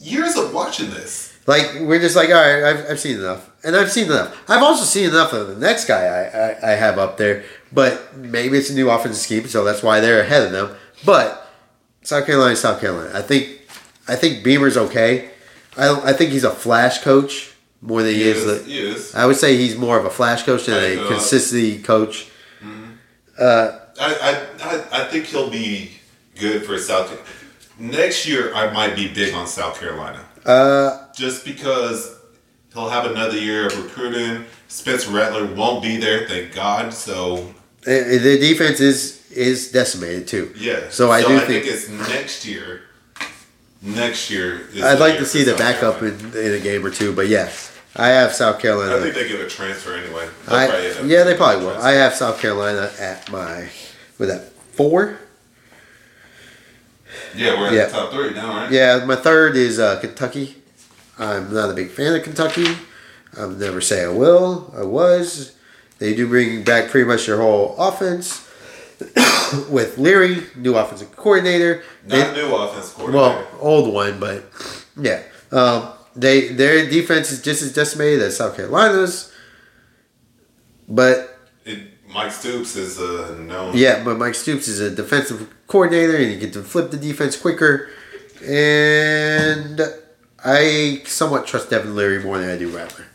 years of watching this. Like we're just like, all right, I've, I've seen enough, and I've seen enough. I've also seen enough of the next guy I, I, I have up there, but maybe it's a new offensive scheme, so that's why they're ahead of them. But South Carolina, South Carolina. I think I think Beamer's okay. I I think he's a flash coach more than he, He is. is. the- He is. I would say he's more of a flash coach than I a know. consistency coach. I, I, I, I think he'll be good for South. Next year, I might be big on South Carolina. Uh, just because he'll have another year of recruiting. Spencer Rattler won't be there, thank God. So the defense is is decimated too. yeah. So I do think- it's next year. Next year. I'd like to see the South backup in, in a game or two, but yeah, I have South Carolina. I think they get a transfer anyway. They'll I, probably end up yeah, they probably will. transfer. I have South Carolina at my with that four. yeah, we're yeah. the top three now, right? Yeah, my third is uh, Kentucky. I'm not a big fan of Kentucky. I'll never say I will. I was. They do bring back pretty much their whole offense with Leary, new offensive coordinator. They- Not new offense coordinator. well, old one, but yeah. Um, they their defense is just as decimated as South Carolina's. But It, Mike Stoops is a known. yeah, but Mike Stoops is a defensive coordinator, and he get to flip the defense quicker. And I somewhat trust Devin Leary more than I do Rattler.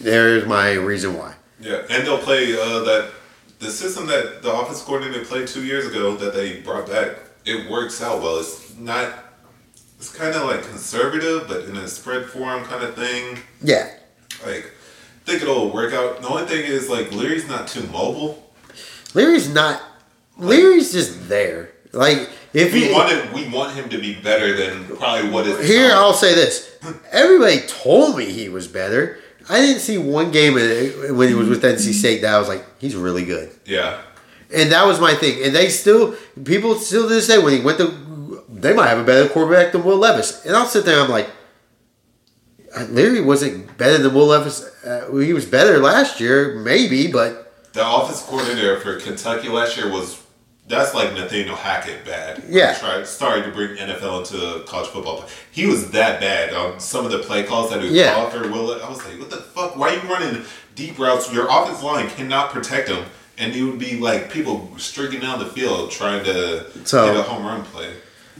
There's my reason why. Yeah, and they'll play uh, that the system that the offense coordinator played two years ago that they brought back. It works out well. It's not. It's kind of like conservative, but in a spread form kind of thing. Yeah, Like, I think it'll work out. The only thing is like Leary's not too mobile. Leary's not. Leary's just there. Like if We he wanted, we want him to be better than probably what is Here, I'll say this. Everybody told me he was better. I didn't see one game when he was with NC State that I was like, he's really good. yeah. And that was my thing. And they still, people still to this day, when he went to, they might have a better quarterback than Will Levis. And I'll sit there and I'm like, Leary wasn't better than Will Levis. Uh, he was better last year, maybe, but The offense coordinator for Kentucky last year was that's like Nathaniel Hackett bad. Yeah. Tried started to bring NFL into college football. He was that bad on some of the play calls that he Yeah. called for Will. I was like, what the fuck? Why are you running deep routes? Your offense line cannot protect him. And it would be like people streaking down the field trying to So- get a home run play.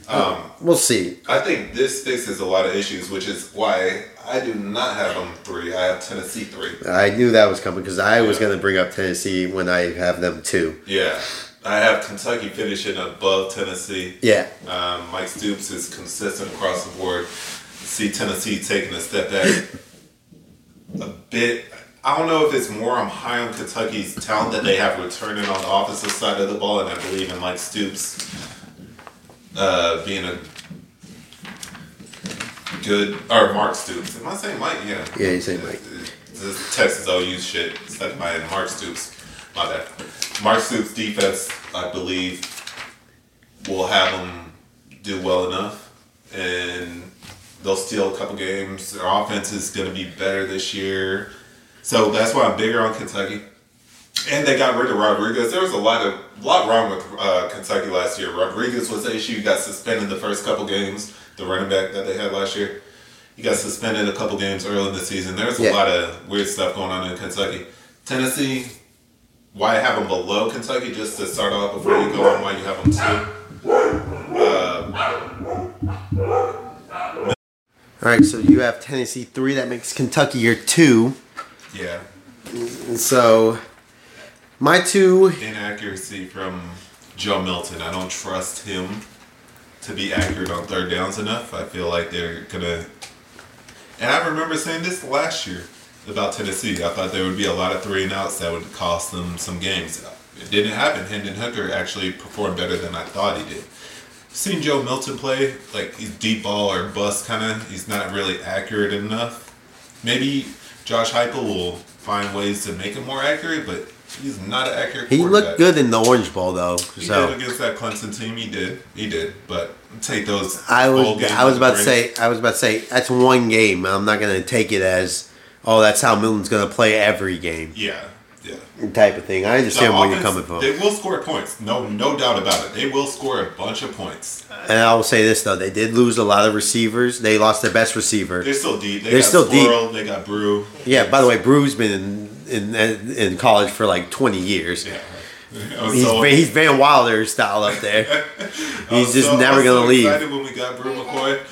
Um, we'll see. I think this fixes a lot of issues, which is why I do not have them three. I have Tennessee three. I knew that was coming because I was going to bring up Tennessee when I have them too. Yeah. I have Kentucky finishing above Tennessee. Yeah. Um, Mike Stoops is consistent across the board. See Tennessee taking a step back a bit. I don't know if it's more I'm high on Kentucky's talent that they have returning on the offensive side of the ball, and I believe in Mike Stoops uh, being a good. Or Mark Stoops. Am I saying Mike? Yeah. Yeah, you say Mike. This Texas OU shit stuck in my head. Mark Stoops. My bad. Mark Stoops' defense, I believe, will have them do well enough, and they'll steal a couple games. Their offense is going to be better this year, so that's why I'm bigger on Kentucky. And they got rid of Rodriguez. There was a lot of lot wrong with uh, Kentucky last year. Rodriguez was the issue. He got suspended the first couple games. The running back that they had last year, he got suspended a couple games early in the season. There's a Yeah. lot of weird stuff going on in Kentucky. Tennessee, why have them below Kentucky? Just to start off before you go on, why you have them two? All right, so you have Tennessee three. That makes Kentucky your two. Yeah, And so my two. inaccuracy from Joe Milton. I don't trust him to be accurate on third downs enough. I feel like they're gonna. And I remember saying this last year about Tennessee. I thought there would be a lot of three and outs that would cost them some games. It didn't happen. Hendon Hooker actually performed better than I thought he did. Seen Joe Milton play like he's deep ball or bust kind of. He's not really accurate enough. Maybe Josh Heupel will find ways to make him more accurate, but he's not an accurate. He looked good in the Orange Bowl though. He So did against that Clemson team. He did. He did. But take those. I was games I was about to say I was about to say that's one game. I'm not gonna take it as oh that's how Milton's gonna play every game Yeah. Yeah. type of thing. I The understand where you're coming from. They will score points. No, no doubt about it. They will score a bunch of points. And I will say this though, they did lose a lot of receivers. They lost their best receiver. They're still deep. They They're got still deep. They got Bru. Yeah. By the way, Bru's been in in, college for like 20 years. Yeah. Was oh, He's so- he's Van Wilder style up there. Oh, he's just so- oh, never gonna so leave. When we got Bru McCoy.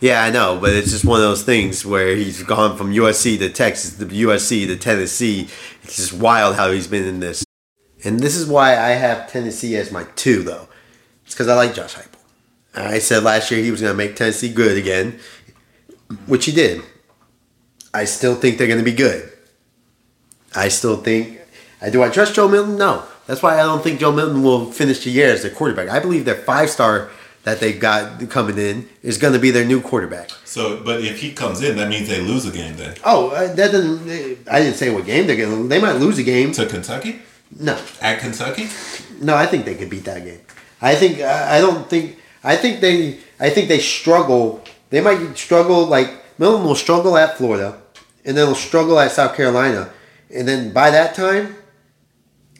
Yeah, I know, but it's just one of those things where he's gone from USC to Texas to USC to Tennessee. It's just wild how he's been in this. And this is why I have Tennessee as my two, though. It's because I like Josh Heupel. I said last year he was going to make Tennessee good again, which he did. I still think they're going to be good. I still think. I do I trust Joe Milton? No. That's why I don't think Joe Milton will finish the year as their quarterback. I believe their five star that they've got coming in is going to be their new quarterback. So, but if he comes in, that means they lose a game then. Oh, uh, that doesn't. I didn't say what game they're going to. They might lose a game. To Kentucky? No, At Kentucky? no, I think they could beat that game. I think. I I don't think. I think they. I think they struggle. They might struggle. Like Milton will struggle at Florida, and then they'll struggle at South Carolina, and then by that time,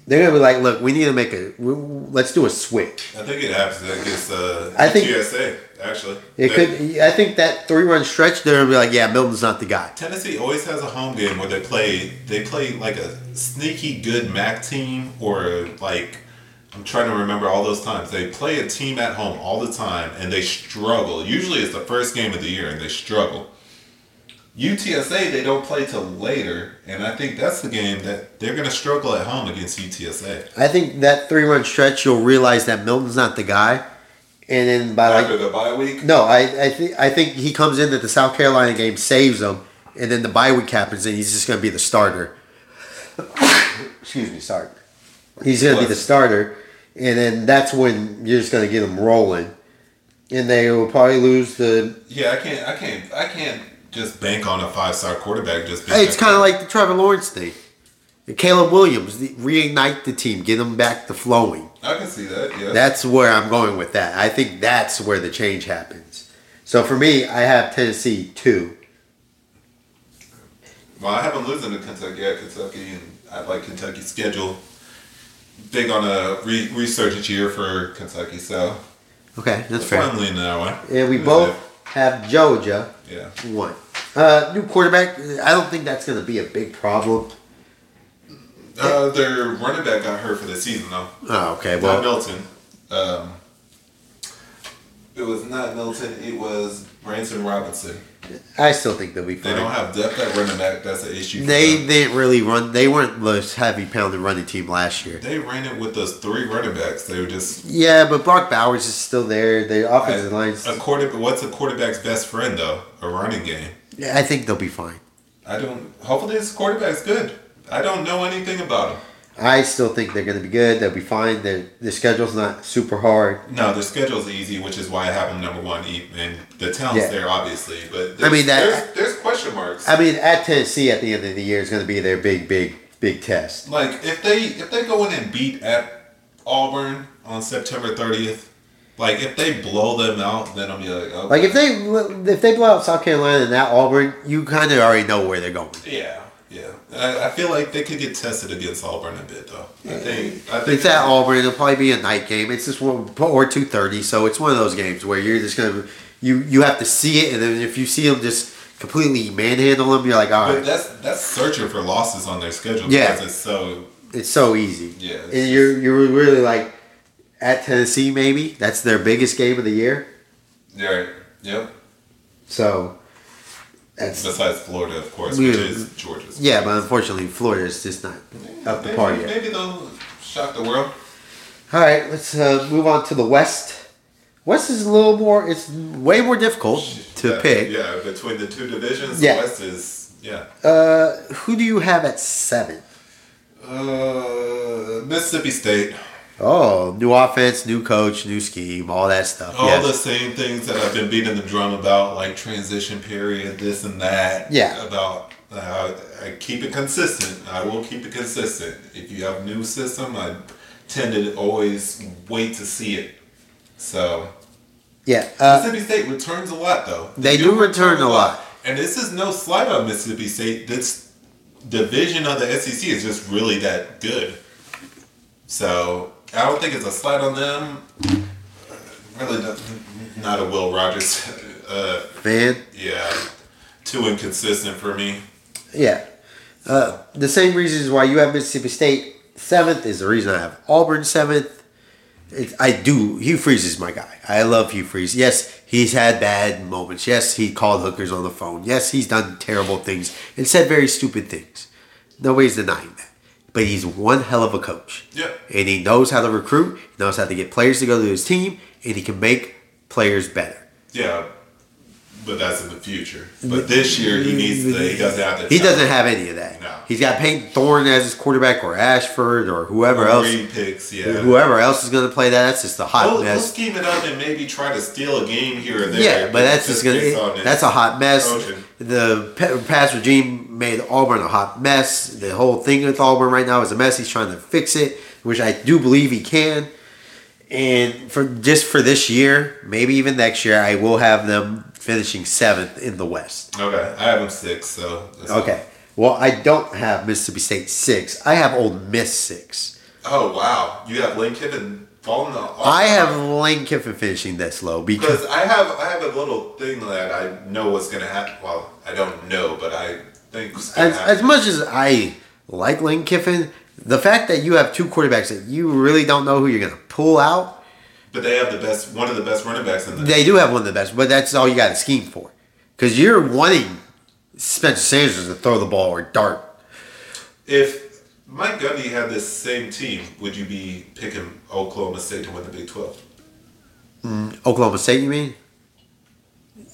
they're gonna be like, "Look, we need to make a. we- Let's do a switch." I think it happens against uh, I think- USA, actually. It They- could. I think that three run stretch, they're gonna be like, "Yeah, Milton's not the guy." Tennessee always has a home game where they play they play like a sneaky good MAC team or like I'm trying to remember all those times. They play a team at home all the time and they struggle. Usually it's the first game of the year and they struggle. UTSA they don't play till later and I think that's the game that they're gonna struggle at home against UTSA. I think that three run stretch, you'll realize that Milton's not the guy, and then by like After the bye week. No, I I think I think he comes in that the South Carolina game saves him, and then the bye week happens, and he's just going to be the starter. Excuse me, sorry. He's going to be the starter, and then that's when you're just going to get him rolling, and they will probably lose the. Yeah, I can't I can't I can't just bank on a five star quarterback just Hey, it's kind of like the Trevor Lawrence thing. And Caleb Williams the- reignite the team, get them back to flowing. I can see that, yeah. That's where I'm going with that. I think that's where the change happens. So for me, I have Tennessee two. Well, I haven't losing to Kentucky at Kentucky, and I like Kentucky's schedule. Big on a re- resurgence year for Kentucky, so Okay, that's that's fair. I'm leaning that way. And we both have Georgia Yeah. one. Uh, new quarterback. I don't think that's going to be a big problem. Uh, their running back got hurt for the season, though. Oh, okay. not Well, Milton. Um, it was not Milton. It was Branson Robinson. I still think they'll be They don't have depth at running back. That's an issue. For They them. didn't really run. They weren't the heavy pounded running team last year. They ran it with those three running backs. They were just Yeah, but Brock Bowers is still there. The offensive lines. a quarter. What's a quarterback's best friend though? A running game. Yeah, I think they'll be fine. I don't. Hopefully, this quarterback's good. I don't know anything about him. I still think they're going to be good. They'll be fine. Their their schedule's not super hard. No, their schedule's easy, which is why I have them number one. And the talent's Yeah. there, obviously, but I mean, that- there's, there's question marks. I mean, at Tennessee at the end of the year is going to be their big, big, big test. like if they if they go in and beat at Auburn on September 30th, like if they blow them out, then I'll be like, okay. Like if they if they blow out South Carolina and that Auburn, you kind of already know where they're going. yeah, yeah. I, I feel like they could get tested against Auburn a bit though. I think I think It's at Auburn. It'll probably be a night game. It's just one or two thirty. So it's one of those games where you're just gonna you you have to see it, and then if you see them just completely manhandle them, you're like, all right. But that's that's searching for losses on their schedule Yeah. because it's so it's so easy. Yeah, and you're you're really like at Tennessee. Maybe that's their biggest game of the year. yeah. Yep. So that's Besides Florida, of course, which is Georgia's. yeah, but unfortunately, Florida is just not up to maybe, par yet. Maybe they'll shock the world. All right, let's uh, move on to the West. West is a little more. It's way more difficult to Yeah, pick. Yeah, between the two divisions, Yeah. the West is yeah. Uh, who do you have at seven? Uh, Mississippi State. Oh, new offense, new coach, new scheme, all that stuff. All yes. the same things that I've been beating the drum about, like transition period, this and that. Yeah. About uh, I keep it consistent. I will keep it consistent. If you have new system, I tend to always wait to see it. So yeah. Uh, Mississippi State returns a lot, though. They do return a lot. And this is no slight on Mississippi State. This division of the SEC is just really that good. So I don't think it's a slight on them. Really, not, not a Will Rogers. Uh, man, yeah, too inconsistent for me. yeah. Uh, the same reasons why you have Mississippi State seventh is the reason I have Auburn seventh. It, I do. Hugh Freeze is my guy. I love Hugh Freeze. Yes, he's had bad moments. Yes, he called hookers on the phone. Yes, he's done terrible things and said very stupid things. Nobody's denying that. But he's one hell of a coach. Yeah. And he knows how to recruit, he knows how to get players to go to his team, and he can make players better. Yeah, but that's in the future. But this year he needs the. He doesn't have the. He talent. doesn't have any of that. No. He's got Payton Thorne as his quarterback, or Ashford, or whoever else. Reed picks. Yeah. Whoever else is going to play that, that's just a hot We'll, we'll mess. scheme it up and maybe try to steal a game here or there. Yeah, but that's just gonna. That's a hot mess. coaching. The past regime made Auburn a hot mess. The whole thing with Auburn right now is a mess. He's trying to fix it, which I do believe he can. And for just for this year, maybe even next year, I will have them finishing seventh in the West. Okay, I have them six, so that's Okay. Well, I don't have Mississippi State six. I have Ole Miss six. Oh wow, you have Lane Kiffin falling off. I have Lane Kiffin finishing this low because I have I have a little thing that I know what's gonna happen. Well, I don't know, but I think as, as much as I like Lane Kiffin, the fact that you have two quarterbacks that you really don't know who you're going to pull out, but they have the best, one of the best running backs in the. they do have one of the best, but that's all you got to scheme for. Because you're wanting Spencer Sanders to throw the ball or dart. if Mike Gundy had this same team, would you be picking Oklahoma State to win the Big Twelve? Oklahoma State, you mean?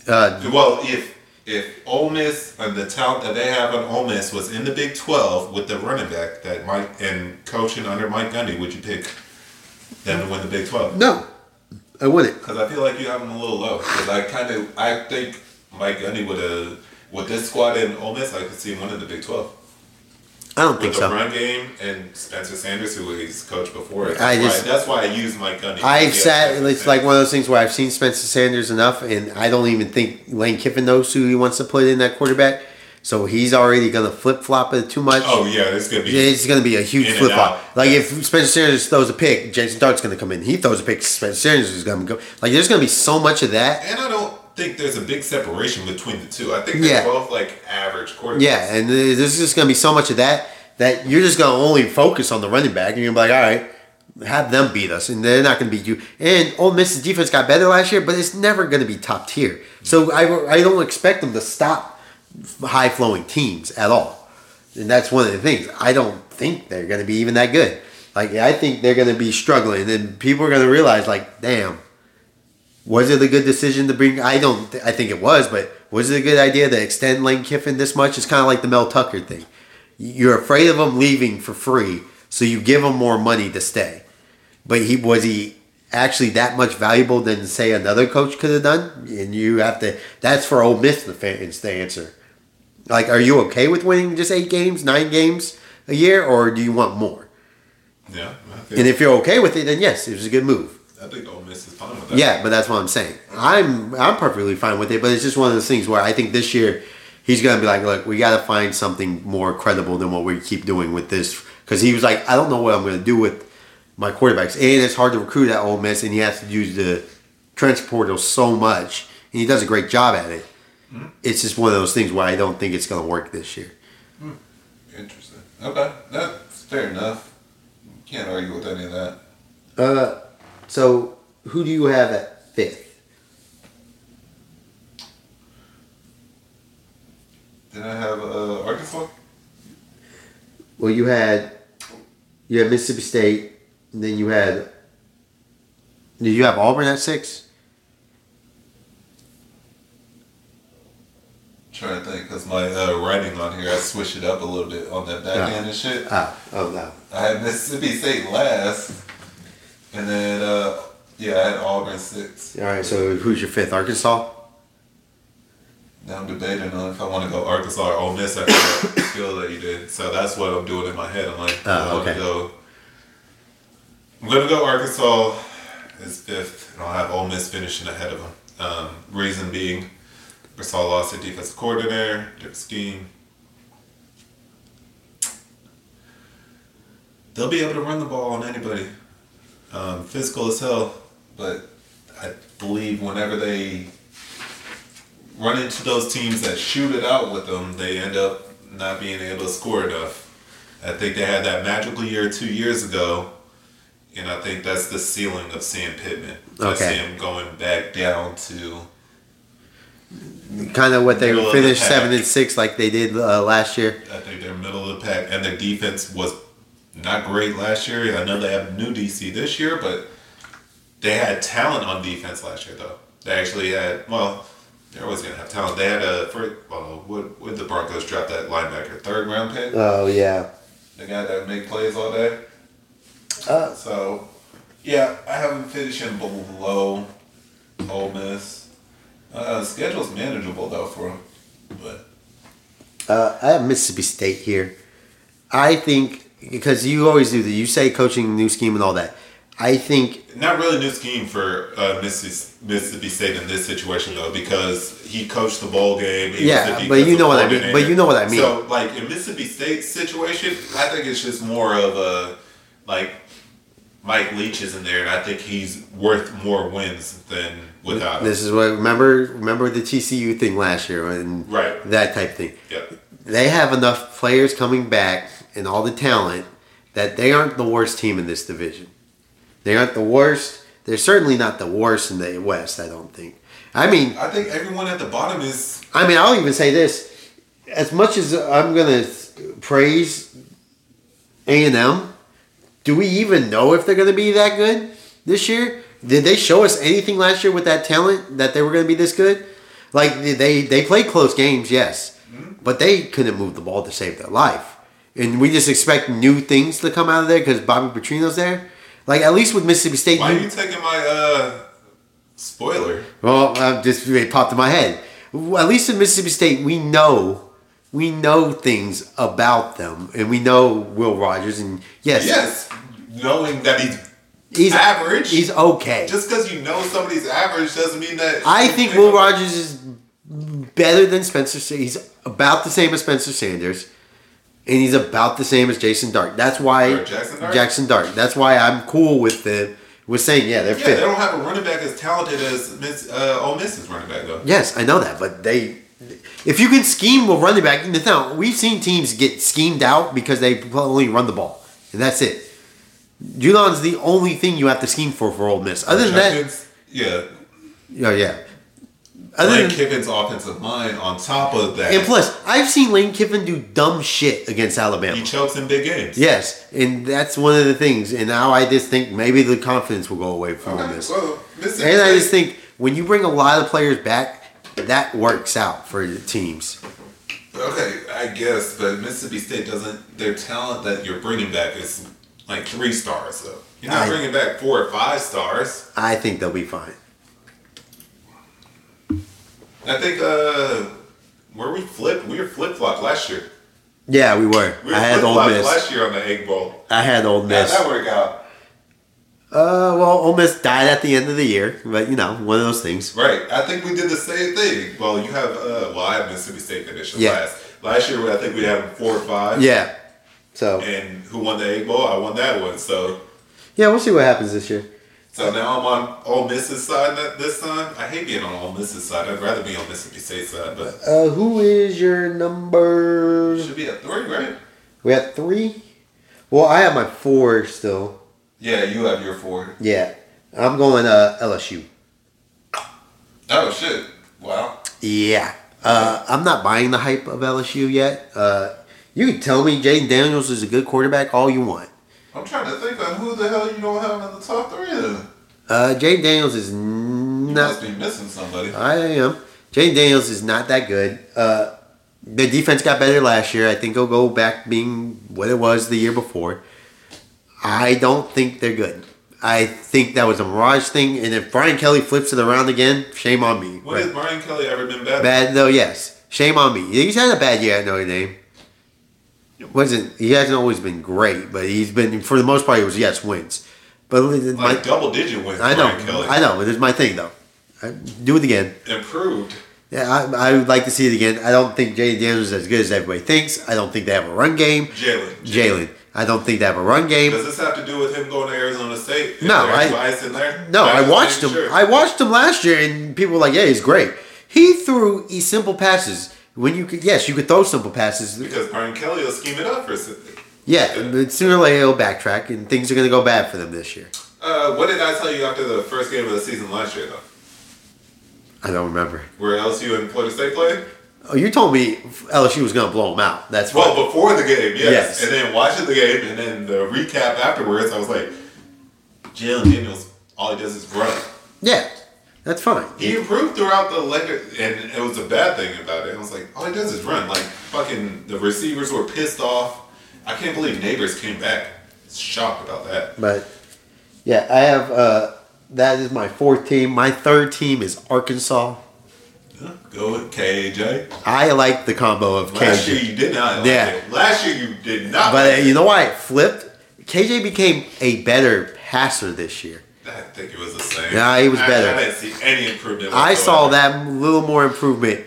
Uh, Well, if if Ole Miss and the talent that they have on Ole Miss was in the Big Twelve with the running back that Mike and coaching under Mike Gundy, would you pick them to win the Big Twelve? no, I wouldn't. Because I feel like you have them a little low. Because I kind of I think Mike Gundy would have with this squad in Ole Miss, I could see him winning the Big Twelve I don't with think the so. run game and Spencer Sanders, who he's coached before. That's, I why, just- that's why I use Mike Gundy. I've sat. It's like one of those things where I've seen Spencer Sanders enough, and I don't even think Lane Kiffin knows who he wants to put in that quarterback. So he's already going to flip flop it too much. Oh yeah, it's gonna be. It's going to be a huge flip flop. Like if Spencer Sanders throws a pick, Jason Dart's going to come in. He throws a pick, Spencer Sanders is going to go. Like there's going to be so much of that. And I don't think there's a big separation between the two. I think they're Yeah. both like average quarterbacks. Yeah, and there's just going to be so much of that that you're just going to only focus on the running back. And you're to be like, all right, have them beat us, and they're not going to beat you. And Ole Miss's defense got better last year, but it's never going to be top tier. So I, I don't expect them to stop high flowing teams at all. And that's one of the things. I don't think they're going to be even that good. Like I think they're going to be struggling, and people are going to realize, like, damn, was it a good decision to bring? I don't. I think it was, but was it a good idea to extend Lane Kiffin this much? It's kind of like the Mel Tucker thing. You're afraid of him leaving for free, So you give him more money to stay. But he was he actually that much valuable than say another coach could have done? And you have to that's for Ole Miss fans to answer. Like, are you okay with winning just eight games, nine games a year, or do you want more? Yeah, I think, And if you're okay with it, then yes, it was a good move. I think Ole Miss is fine with that. Yeah, but that's what I'm saying. I'm I'm perfectly fine with it, but it's just one of those things where I think this year he's gonna be like, look, we got to find something more credible than what we keep doing with this, because he was like, I don't know what I'm gonna do with my quarterbacks, and it's hard to recruit at Ole Miss, and he has to use the transfer portal so much, and he does a great job at it. It's just one of those things where I don't think it's gonna work this year. Interesting. Okay, that's fair enough. Can't argue with any of that. Uh, so who do you have at fifth? Did I have uh, Arkansas? Well, you had you had Mississippi State, and then you had. Did you have Auburn at six? Trying to think because my uh, writing on here, I switched it up a little bit on that back end and shit. Ah, oh no. I had Mississippi State last, and then uh, yeah, I had Auburn six. All right. So who's your fifth? Arkansas. Now I'm debating on if I want to go Arkansas or Ole Miss after that skill that you did. So that's what I'm doing in my head. I'm like, Oh, I want to okay. go. I'm gonna go Arkansas is fifth, and I'll have Ole Miss finishing ahead of them. Um, reason being, Arkansas lost their defensive coordinator, their scheme. They'll be able to run the ball on anybody. Um, physical as hell, but I believe whenever they run into those teams that shoot it out with them, they end up not being able to score enough. I think they had that magical year two years ago, and I think that's the ceiling of Sam Pittman. I Okay. see him going back down to Kind of what they Middle the finished pack. seven and six like they did uh, last year. I think they're middle of the pack, and their defense was not great last year. I know they have a new DC this year, but they had talent on defense last year, though. They actually had well, they're always gonna have talent. They had a for well, would would the Broncos drop that linebacker third round pick? Oh yeah. The guy that make plays all day. Uh, So, yeah, I have them finishing below Ole Miss. Uh, schedule's manageable though for him, but uh, I have Mississippi State here. I think because you always do that. You say coaching new scheme and all that. I think Not really new scheme for uh, Missis- Mississippi State in this situation though, because he coached the bowl game. Yeah, but you know what I mean- but you know what I mean. So, like in Mississippi State's situation, I think it's just more of a like Mike Leach is in there, and I think he's worth more wins than without. this is what remember remember the TCU thing last year and Right. that type thing. Yep. They have enough players coming back and all the talent that they aren't the worst team in this division. They aren't the worst. They're certainly not the worst in the West. I don't think. I mean, I think everyone at the bottom is I mean, I'll even say this: as much as I'm gonna praise A and M, do we even know if they're gonna be that good this year? Did they show us anything last year with that talent that they were gonna be this good? Like they they played close games, yes, but they couldn't move the ball to save their life, and we just expect new things to come out of there because Bobby Petrino's there. Like at least with Mississippi State, Why are you taking my uh spoiler? well, uh, just it popped in my head. At least in Mississippi State, we know we know things about them, and we know Will Rogers, and yes, Yes, knowing that he's he's average. He's okay. just because you know somebody's average doesn't mean that. I think Will Rogers is better than Spencer. He's about the same as Spencer Sanders, and he's about the same as Jason Dart. That's why Or Jaxson Dart? Jaxson Dart. That's why I'm cool with the with saying yeah they're Yeah, fit. they don't have a running back as talented as Miss uh, Ole Miss's running back though. Yes, I know that, but they, if you can scheme a running back, now we've seen teams get schemed out because they only run the ball, and that's it. Judkins the only thing you have to scheme for for Ole Miss. Other than that, yeah, yeah, yeah. Other Lane than, Kiffin's offensive mind On top of that, and plus, I've seen Lane Kiffin do dumb shit against Alabama. he chokes in big games. Yes, and that's one of the things. And now I just think maybe the confidence will go away from Ole Okay, Miss. well, And I just think when you bring a lot of players back, that works out for the teams. Okay, I guess, but Mississippi State doesn't. Their talent that you're bringing back is like three stars though. You're not I- bringing back four or five stars. I think they'll be fine. I think uh, where we flipped, we were flip flop last year. Yeah, we were. We were I had Ole Miss. last year on the Egg Bowl. I had Old How'd Miss. that work out? Uh, well, Ole Miss died at the end of the year, but you know, one of those things. Right. I think we did the same thing. Well, you have uh, well, I have Mississippi State finishing Yeah. last. Last year, I think we had four or five. Yeah. So And who won the Egg Bowl? I won that one. So yeah, we'll see what happens this year. so now I'm on Ole Miss's side that- this time. I hate being on Ole Miss's side. I'd rather be on Mississippi State's side, but Uh, who is your number? should be at three, right? We have three. Well, I have my four still. Yeah, you have your four. Yeah, I'm going uh LSU. Oh shit! Wow. Yeah. Uh, I'm not buying the hype of LSU yet. Uh, you can tell me Jayden Daniels is a good quarterback all you want. I'm trying to think of who the hell you don't have in the top three. Then Uh, Jayden Daniels is you not. must be missing somebody. I am. Jayden Daniels is not that good. Uh, the defense got better last year. I think it'll go back being what it was the year before. I don't think they're good. I think that was a mirage thing, and if Brian Kelly flips it around again, shame on me. When has Brian Kelly ever been bad? Bad though, yes. Shame on me. He's had a bad year at Notre Dame. Wasn't he hasn't always been great, but he's been for the most part he was yes wins. But my, Like double digit wins. I know, Kelly. I know, but it's my thing though. I, do it again. Improved. Yeah, I, I would like to see it again. I don't think Jayden Daniels is as good as everybody thinks. I don't think they have a run game. Jalen. Jalen, I don't think they have a run game. Does this have to do with him going to Arizona State? Is No, I- in there? No, I Bias watched him. Sure. I watched him last year, and people were like, "Yeah, he's great." He threw simple passes when you could. Yes, you could throw simple passes. because Brian Kelly will scheme it up for. us. Yeah, but sooner or later he'll backtrack, and things are going to go bad for them this year. Uh, what did I tell you after the first game of the season last year, though? I don't remember. Where LSU and Florida State played? Oh, you told me LSU was going to blow them out. That's right. Well, before the game, yes. Yes. And then watching the game, and then the recap afterwards, I was like, Jalen Daniels, all he does is run. Yeah, that's fine. He improved throughout the leg, and it was a bad thing about it. I was like, all he does is run. Like fucking, the receivers were pissed off. I can't believe Nabers came back. Shocked about that. But yeah, I have. uh That is my fourth team. My third team is Arkansas. Go with KJ. I like the combo of Last year you did not. Like Yeah. it. Last year you did not. but like you know why it flipped? KJ became a better passer this year. I think it was the same. Yeah, he was I- better. I, didn't see any improvement. I saw that little more improvement,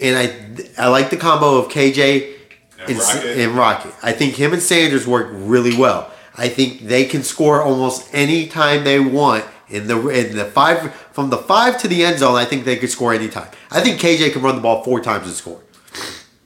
and I I like the combo of KJ And and, Rocket? and Rocket. I think him and Sanders work really well. I think they can score almost any time they want in the in the five from the five to the end zone. I think they could score any time. I think KJ can run the ball four times and score.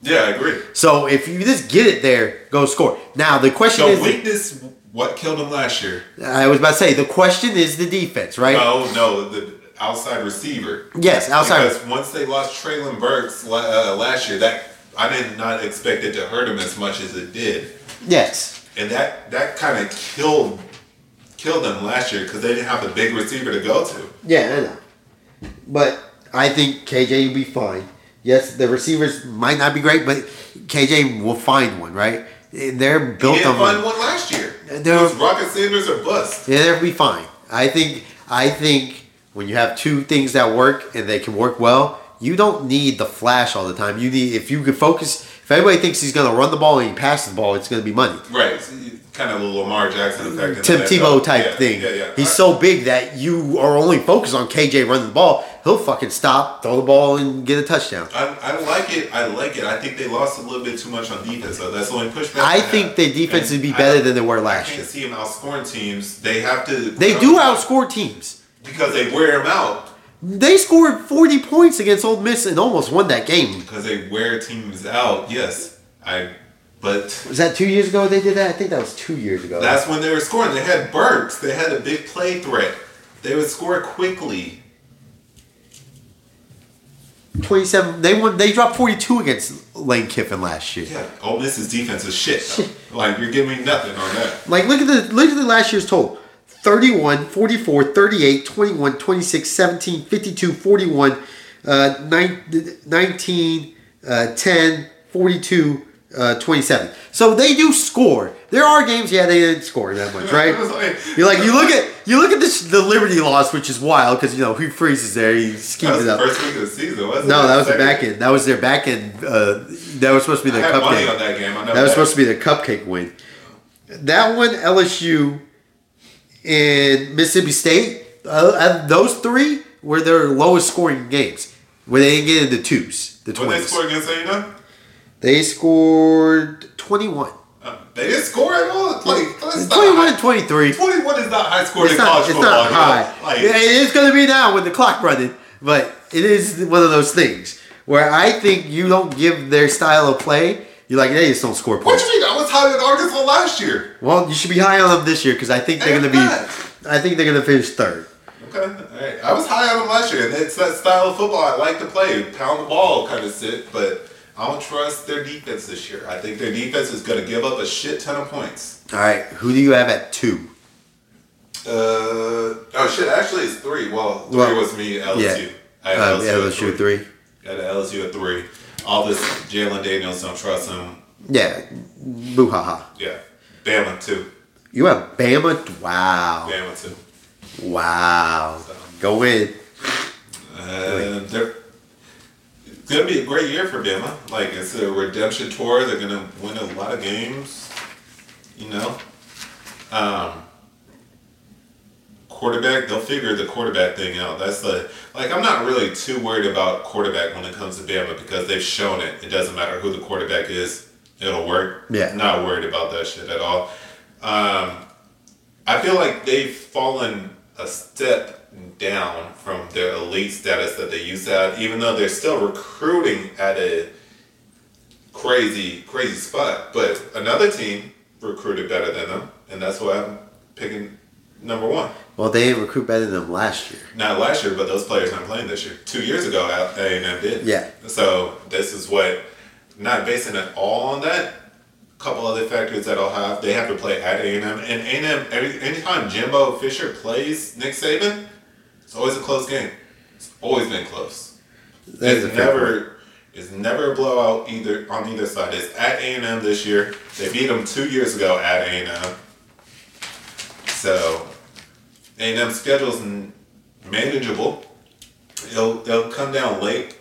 Yeah, I agree. So if you just get it there, go score. Now the question So is, weakness, what killed him last year? I was about to say the question is the defense, right? No, no, the outside receiver. Yes, outside. Because once they lost Treylon Burks uh, last year, that I did not expect it to hurt him as much as it did, Yes. and that that kind of killed killed them last year because they didn't have the big receiver to go to. Yeah, I know. But I think KJ will be fine. Yes, the receivers might not be great, but KJ will find one, right? They're He built didn't on find one last year. Was Rocket Sanders are bust. Yeah, they'll be fine. I think. I think when you have two things that work and they can work well, you don't need the flash all the time. You need if you can focus. If anybody thinks he's going to run the ball and he passes the ball, it's going to be money. Right, kind of a Lamar Jackson effect. Tim the Tebow type Yeah, thing. Yeah, yeah. He's I- so big that you are only focused on KJ running the ball. He'll fucking stop, throw the ball, and get a touchdown. I, I like it. I like it. I think they lost a little bit too much on defense. though. that's the only pushback. I have. think their defense would be better than they were I last can't year. see them outscoring teams. They have to. They do outscore teams. because they wear them out. They scored 40 points against Ole Miss and almost won that game. Because they wear teams out. Yes, I. But Was that two years ago they did that? I think that was two years ago. that's when they were scoring. They had Burks. They had a big play threat. They would score quickly. 27. They won. They dropped 42 against Lane Kiffin last year. Yeah, Ole Miss's defense is shit. though. like you're giving me nothing on that. Like look at the look at the last year's total. 31, 44, 38, 21, 26, 17, 52, 41, uh, 19, uh, 10, 42, uh, 27. So they do score. There are games, yeah, they didn't score that much, right? It was like- You like you look at you look at this the Liberty loss, which is wild because you know he freezes there, he schemes it the up. first week of the season, wasn't it? No, that was the back end. That was their back end. Uh, that was supposed to be I the had money on cupcake. that game. That was supposed to be the cupcake win. That one, LSU and Mississippi State. Uh, uh, those three were their lowest scoring games, where they didn't get into twos, the When they twenties. scored against A&M, They scored twenty one. uh, they didn't score at all. Like, that's not 21 high. and 23. 21 is not high scoring It's in not, college it's football. not high. Like, it is going to be now with the clock running, but it is one of those things where I think you don't give their style of play. You're like, they just don't score points. what points. you mean? I was high in Arkansas last year. Well, you should be high on them this year because I think they're going to be. I think they're going to finish third. Okay, all right. I was high on them last year, and it's that style of football I like to play. Pound the ball, kind of sit, but I don't trust their defense this year. I think their defense is going to give up a shit ton of points. All right, who do you have at two? Uh oh shit! Actually, it's three. Well, three Well, was me. LSU. yeah. I had Um, LSU, yeah, at let's three. I had LSU at three. All this Jalen Daniels don't trust him. Yeah, boo ha ha. Yeah, Bama too. You have Bama. Wow, Bama too. wow. Go in. Uh, they're it's gonna be a great year for Bama. Like it's a redemption tour. They're gonna win a lot of games. You know, um, quarterback. They'll figure the quarterback thing out. That's the like. I'm not really too worried about quarterback when it comes to Bama because they've shown it. It doesn't matter who the quarterback is. It'll work. Yeah. Not worried about that shit at all. Um, I feel like they've fallen a step down from their elite status that they used to have, even though they're still recruiting at a crazy, crazy spot. But another team recruited better than them, and that's why I'm picking number one. Well, they didn't recruit better than them last year. Not last year, but those players aren't playing this year. Two years ago, A and M did. Yeah. So this is what, not basing it all on that. A couple other factors that I'll have. They have to play at A and M, and A and M. Every anytime Jimbo Fisher plays Nick Saban, it's always a close game. It's always been close. It's never. It's never a blowout either on either side. It's at A and M this year. They beat them two years ago at A and M. So A and M schedule's manageable. It'll they'll come down late.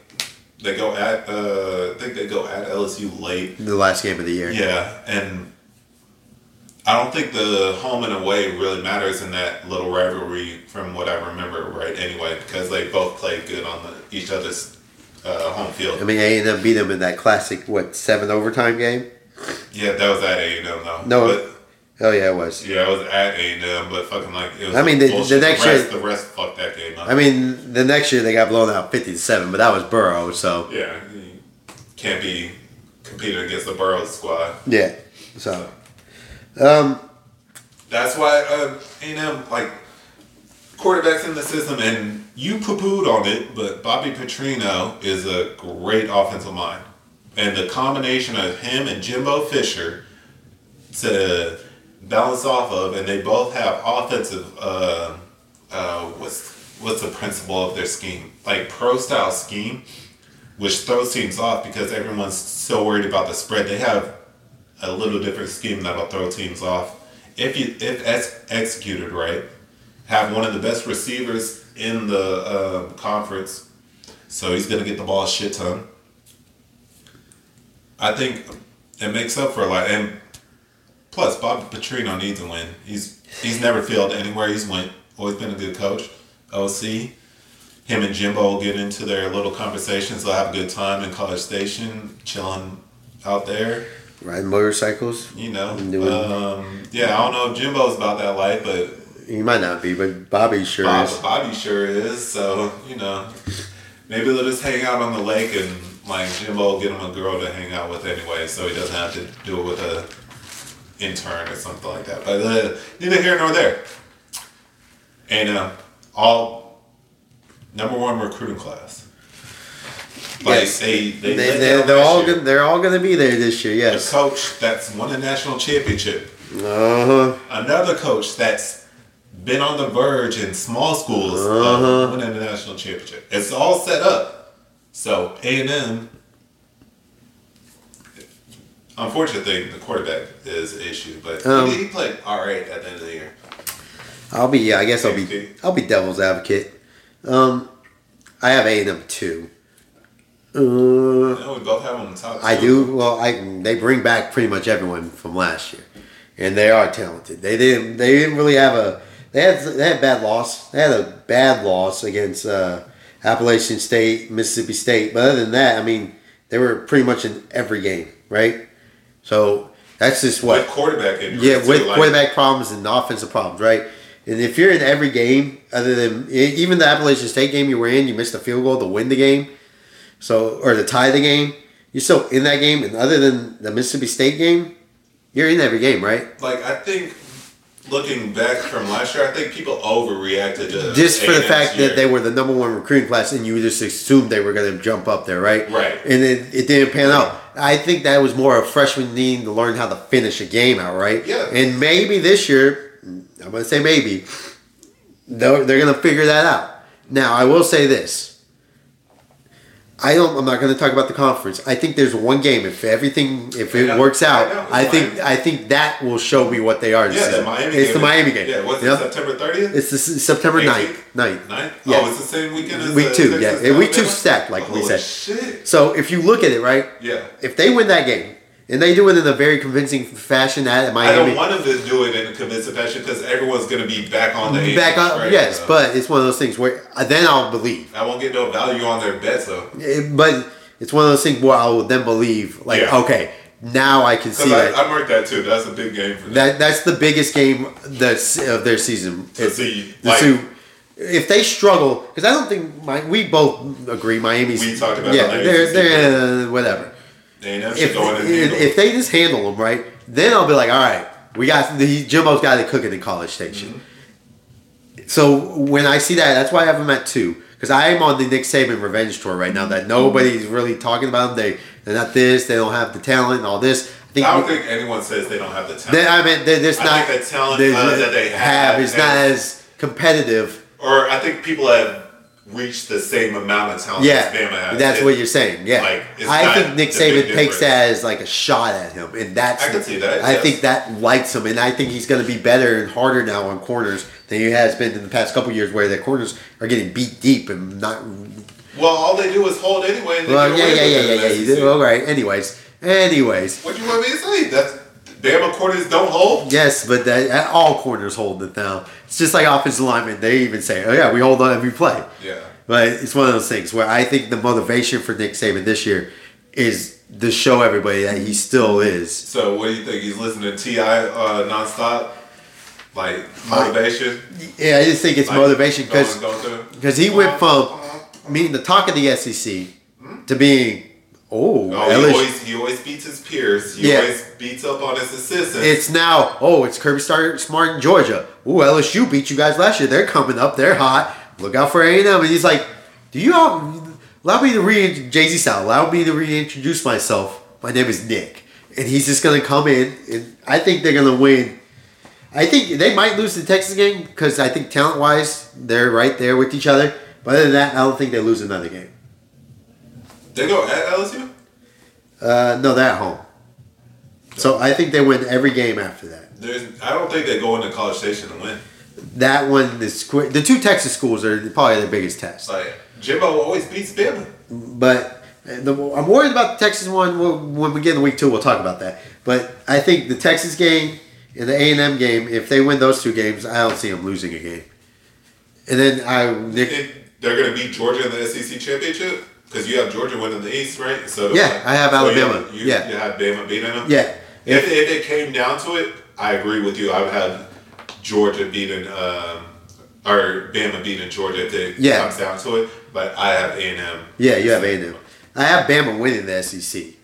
They go at uh, I think they go at LSU late. The last game of the year. Yeah, and I don't think the home and away really matters in that little rivalry, from what I remember, right? Anyway, because they both played good on the, each other's uh, home field. I mean, A and M beat them in that classic what seven overtime game. Yeah, that was at A and M though. No, but, Oh yeah, it was. yeah, it was at A and M, but fucking like it was. I mean, the- the next the year- rest, the rest fucked that game up. I mean, the next year they got blown out fifty to seven, but that was Burrow. So yeah, can't be competing against the Burrows squad. yeah. So, um, That's why uh, A&M like quarterbacks in the system, and you poo-pooed on it, but Bobby Petrino is a great offensive mind, and the combination of him and Jimbo Fisher to balance off of, and they both have offensive. Uh, uh, what's what's the principle of their scheme? Like pro style scheme, which throws teams off because everyone's so worried about the spread. They have a little different scheme that'll throw teams off if you if ex- executed right. Have one of the best receivers in the uh, conference, so he's gonna get the ball a shit ton. I think it makes up for a lot, and plus Bob Petrino needs a win. He's he's never failed anywhere he's went. Always been a good coach. OC. Him and Jimbo will get into their little conversations. They'll have a good time in College Station, chilling out there. Riding motorcycles. You know, Doing- um, yeah, I don't know if Jimbo's about that life, but He might not be, but Bobby sure Bob, is. Bobby sure is. So you know, maybe they'll just hang out on the lake and like Jimbo will get him a girl to hang out with anyway, so he doesn't have to do it with a intern or something like that. But uh, neither here nor there. And uh, all number one recruiting class. Like Yes. they, they, they, they are they're all year. gonna, they're all going to be there this year. Yes, a coach that's won a national championship, Uh huh. another coach that's been on the verge in small schools Uh-huh. of winning a national championship. It's all set up. So A and M, unfortunate thing, the quarterback is an issue, but Um, he, he played all right at the end of the year. I'll be yeah. I guess I'll be I'll be devil's advocate. Um, I have A and M two. Uh, No, we both have him on the top. I two. do. Well, I they bring back pretty much everyone from last year, and they are talented. They didn't. They didn't really have a. They had they had bad loss. They had a bad loss against uh, Appalachian State, Mississippi State. But other than that, I mean, they were pretty much in every game, right? So that's just what. With quarterback injuries. Yeah, with like- quarterback problems and offensive problems, right? And if you're in every game, other than even the Appalachian State game you were in, you missed a field goal to win the game, so or to tie the game, you're still in that game. And other than the Mississippi State game, you're in every game, right? Like I think, looking back from last year, I think people overreacted to Just for the fact year. that they were the number one recruiting class, and you just assumed they were going to jump up there, right? Right. And it, it didn't pan out. I think that was more a freshman needing to learn how to finish a game out, right? Yeah. And maybe this year, I'm going to say maybe, they're, they're going to figure that out. Now, I will say this. I don't. I'm not going to talk about the conference. I think there's one game. If everything, if it know. works out, I I think Miami. I think that will show me what they are. yeah, the. Miami It's game. the Miami game. Yeah, what's Yep. it, September 30th? It's the S- September 9th. 18th? 9th. Ninth? Yeah. Oh, it's the same weekend as Week two, yeah. Week two stacked, like we said. shit. So if you look at it, right, Yeah. if they win that game, and they do it in a very convincing fashion at Miami, I don't want them to do it in a convincing fashion because everyone's going to be back on the back up, right? yes, but it's one of those things where uh, then I'll believe. I won't get no value on their bets though. Eh, But it's one of those things where I will then believe, like, Yeah. okay, now I can see Because that. I, I marked that too. That's a big game for them. that that's the biggest game that's of their season. To see, like- if they struggle, because I don't think my, we both agree Miami's. We talked about yeah, the they're they're uh, whatever. If, go in and if, if they just handle them right, then I'll be like, all right, we got the Jimbo's got it cooking in College Station. Mm-hmm. So when I see that, that's why I have them at two because I am on the Nick Saban revenge tour right now. That nobody's really talking about them. They they're not this. They don't have the talent and all this. I think. I don't think anyone says they don't have the talent. they, I mean, they, there's I not think the talent, that they have is not as competitive. or I think people have reached the same amount of talent Yeah, as Bama has. Yeah, that's It- what you're saying. Yeah, like, I think Nick Saban takes that as like a shot at him, and that's I can see that, I yes. think that lights him, and I think he's going to be better and harder now on corners than he has been in the past couple years, where the corners are getting beat deep and not. Well, all they do is hold anyway. Well, yeah, yeah, yeah, yeah, yeah. the you SEC. do- All right. Anyways, anyways, What do you want me to say? That's Bama corners don't hold. yes, but that, all corners hold it now. It's just like offensive linemen; they even say, "Oh yeah, we hold on every play." Yeah. But it's one of those things where I think the motivation for Nick Saban this year is to show everybody that he still is. So what do you think? He's listening to Ti uh, nonstop, like motivation. Yeah, I just think it's like, motivation because going- going through? because he went from being the talk of the SEC to being oh, No, he always he always beats his peers. He Yeah. always beats up on his assistants. It's now oh, it's Kirby Smart in Georgia. Ooh, LSU beat you guys last year. They're coming up. They're hot. Look out for A and he's like, do you all, allow me to re Jay Z style? Allow me to reintroduce myself. My name is Nick, and he's just gonna come in, and I think they're gonna win. I think they might lose the Texas game because I think talent wise they're right there with each other. But other than that, I don't think they lose another game. They go at LSU. Uh, no, they're at home. So I think they win every game after that. There's, I don't think they go into College Station and win. That one is qu- the two Texas schools are probably the biggest test. Like Jimbo always beats Bama. But the, I'm worried about the Texas one. We'll, when we get in week two, we'll talk about that. But I think the Texas game and the A and M game, if they win those two games, I don't see them losing a game. And then I Nick, they're going to beat Georgia in the SEC championship because you have Georgia winning the East, right? So Yeah, I have so you- Alabama. You, Yeah. you have Bama beating them. yeah, If, if it came down to it, I agree with you. I would have Georgia beating, um, or Bama beating Georgia if it Yeah. comes down to it. But I have A and M. yeah, you have A and M. I have Bama winning the SEC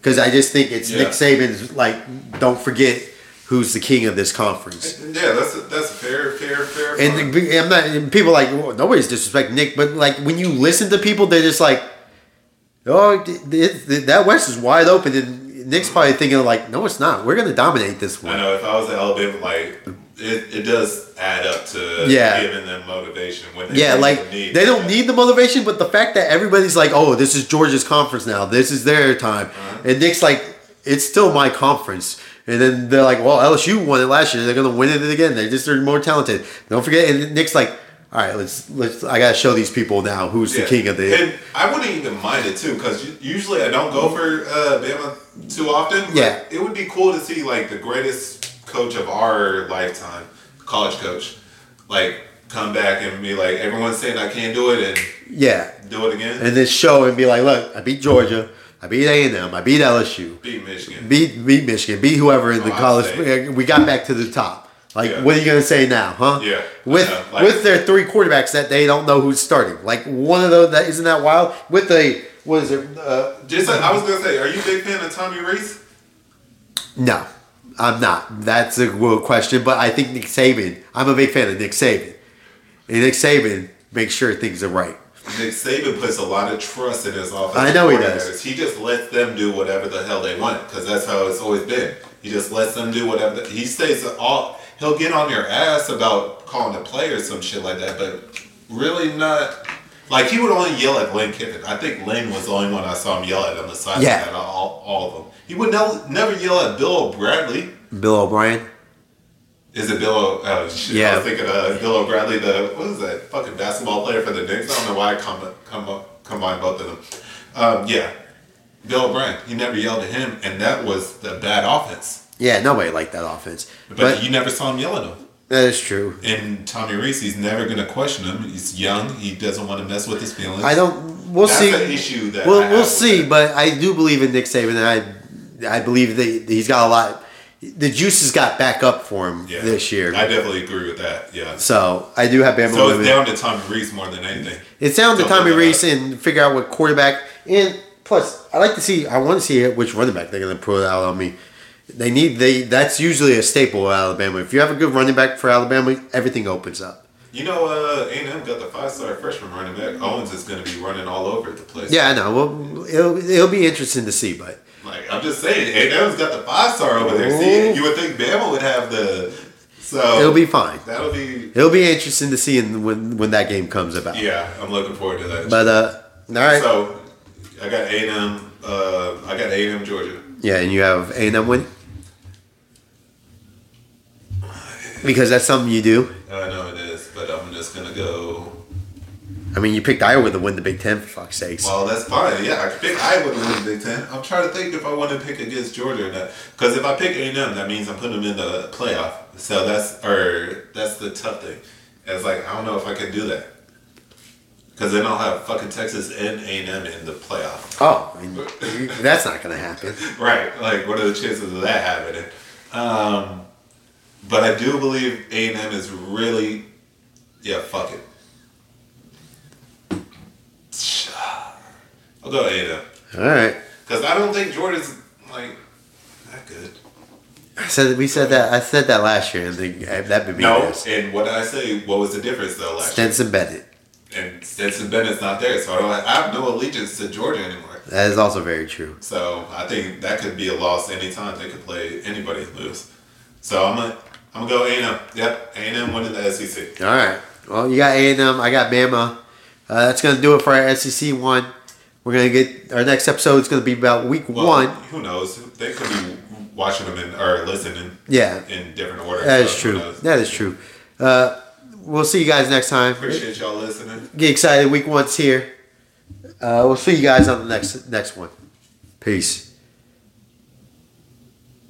because I just think it's Yeah. Nick Saban's like. Don't forget who's the king of this conference. Yeah, that's a, that's a fair, fair, fair. And the- I'm not. and People like well, nobody's disrespecting Nick, but like when you listen to people, they're just like, "Oh, th- th- that West is wide open," and Nick's probably thinking like, "No, it's not. We're gonna dominate this one." I know if I was at Alabama, like it, it does add up to Yeah. giving them motivation when they Yeah, like need they don't need the motivation, but the fact that everybody's like, "Oh, this is Georgia's conference now. This is their time," Uh-huh. and Nick's like, it's still my conference. And then they're like, well, LSU won it last year. They're gonna win it again. They just they're more talented. Don't forget. And Nick's like, all right, let's let's. I gotta show these people now who's the king of the. And I wouldn't even mind it too, because usually I don't go for uh, Bama too often. Yeah. It would be cool to see like the greatest coach of our lifetime, college coach, like come back and be like, everyone's saying I can't do it, and yeah, do it again. and then show and be like, look, I beat Georgia. I beat A and M. I beat LSU. Beat Michigan. Beat beat Michigan. Beat whoever in the college. We got back to the top. Like, Yeah. what are you gonna say now, huh? Yeah, With like- with their three quarterbacks that they don't know who's starting. Like one of those that isn't that wild. With a what is it? Uh, Just like, I was gonna say, are you a big fan of Tommy Rees? no, I'm not. That's a real question. But I think Nick Saban. I'm a big fan of Nick Saban. And Nick Saban makes sure things are right. Nick Saban puts a lot of trust in his offense. I know he does. He just lets them do whatever the hell they want because that's how it's always been. He just lets them do whatever. The, he stays all. He'll get on your ass about calling a play or some shit like that, but really not. Like he would only yell at Lane Kiffin. I think Lane was the only one I saw him yell at on the sideline. Yeah. All, all of them. He would never, never yell at Bill Bradley. Bill O'Brien. Is it Bill? O- Oh shit! I Yeah. was thinking of Bill O'Bradley, the what is that fucking basketball player for the Knicks? I don't know why I com- com- combined both of them. Um, yeah, Bill O'Brien. He never yelled at him, and that was the bad offense. Yeah, nobody liked that offense. But, But, you never saw him yell at him. that is true. And Tommy Rees, he's never going to question him. He's young. He doesn't want to mess with his feelings. I don't. We'll That's see. the issue that we'll we'll see. But I do believe in Nick Saban, and I I believe that he's got a lot. The juices got back up for him Yeah, this year. I definitely agree with that. Yeah. so I do have Bama So it's down to Tommy Rees more than anything. It's down to Tommy Rees and figure out what quarterback. And plus, I like to see. I want to see which running back they're going to put out on me. They need they. That's usually a staple of Alabama. If you have a good running back for Alabama, everything opens up. You know, uh, A&M got the five-star freshman running back. Owens is going to be running all over the place. Yeah, I know. Well, it'll it'll be interesting to see, but Like I'm just saying, A&M's got the five star over there. See, you would think Bama would have the. So it'll be fine. That'll be. It'll be interesting to see in, when when that game comes about. Yeah, I'm looking forward to that. But uh, all right. So, I got A&M. Uh, I got A&M Georgia. yeah, and you have A and M win because that's something you do. I know it is, but I'm just gonna go. I mean, you picked Iowa to win the Big Ten for fuck's sakes. Well, that's fine. Yeah, I could pick Iowa to win the Big Ten. I'm trying to think if I want to pick against Georgia or not. Because if I pick A&M, that means I'm putting them in the playoff. So that's or that's the tough thing. It's like I don't know if I can do that. Because then I'll have fucking Texas and A&M in the playoff. oh, I mean, that's not gonna happen. Right. Like, what are the chances of that happening? Um, but I do believe A&M is really, yeah, fuck it. I'll go A&M. All right. Because I don't think Jordan's, like, that good. I said we said that. I said that last year, and that would be No, this. and what did I say? What was the difference, though, last year? Stetson Bennett. And Stetson Bennett's not there, so I, don't, I have no allegiance to Georgia anymore. That is also very true. So I think that could be a loss anytime they could play anybody lose. So I'm gonna I'm gonna go A and M. Yep, A and M winning the SEC. All right. Well, you got A and M. I got Bama. Uh, that's gonna do it for our SEC one. We're gonna get our next episode is gonna be about week Well, one. Who knows? They could be watching them in or listening Yeah, in different order. that is so true. That is true. Uh, we'll see you guys next time. Appreciate y'all listening. Get excited. Week one's here. Uh, we'll see you guys on the next next one. Peace.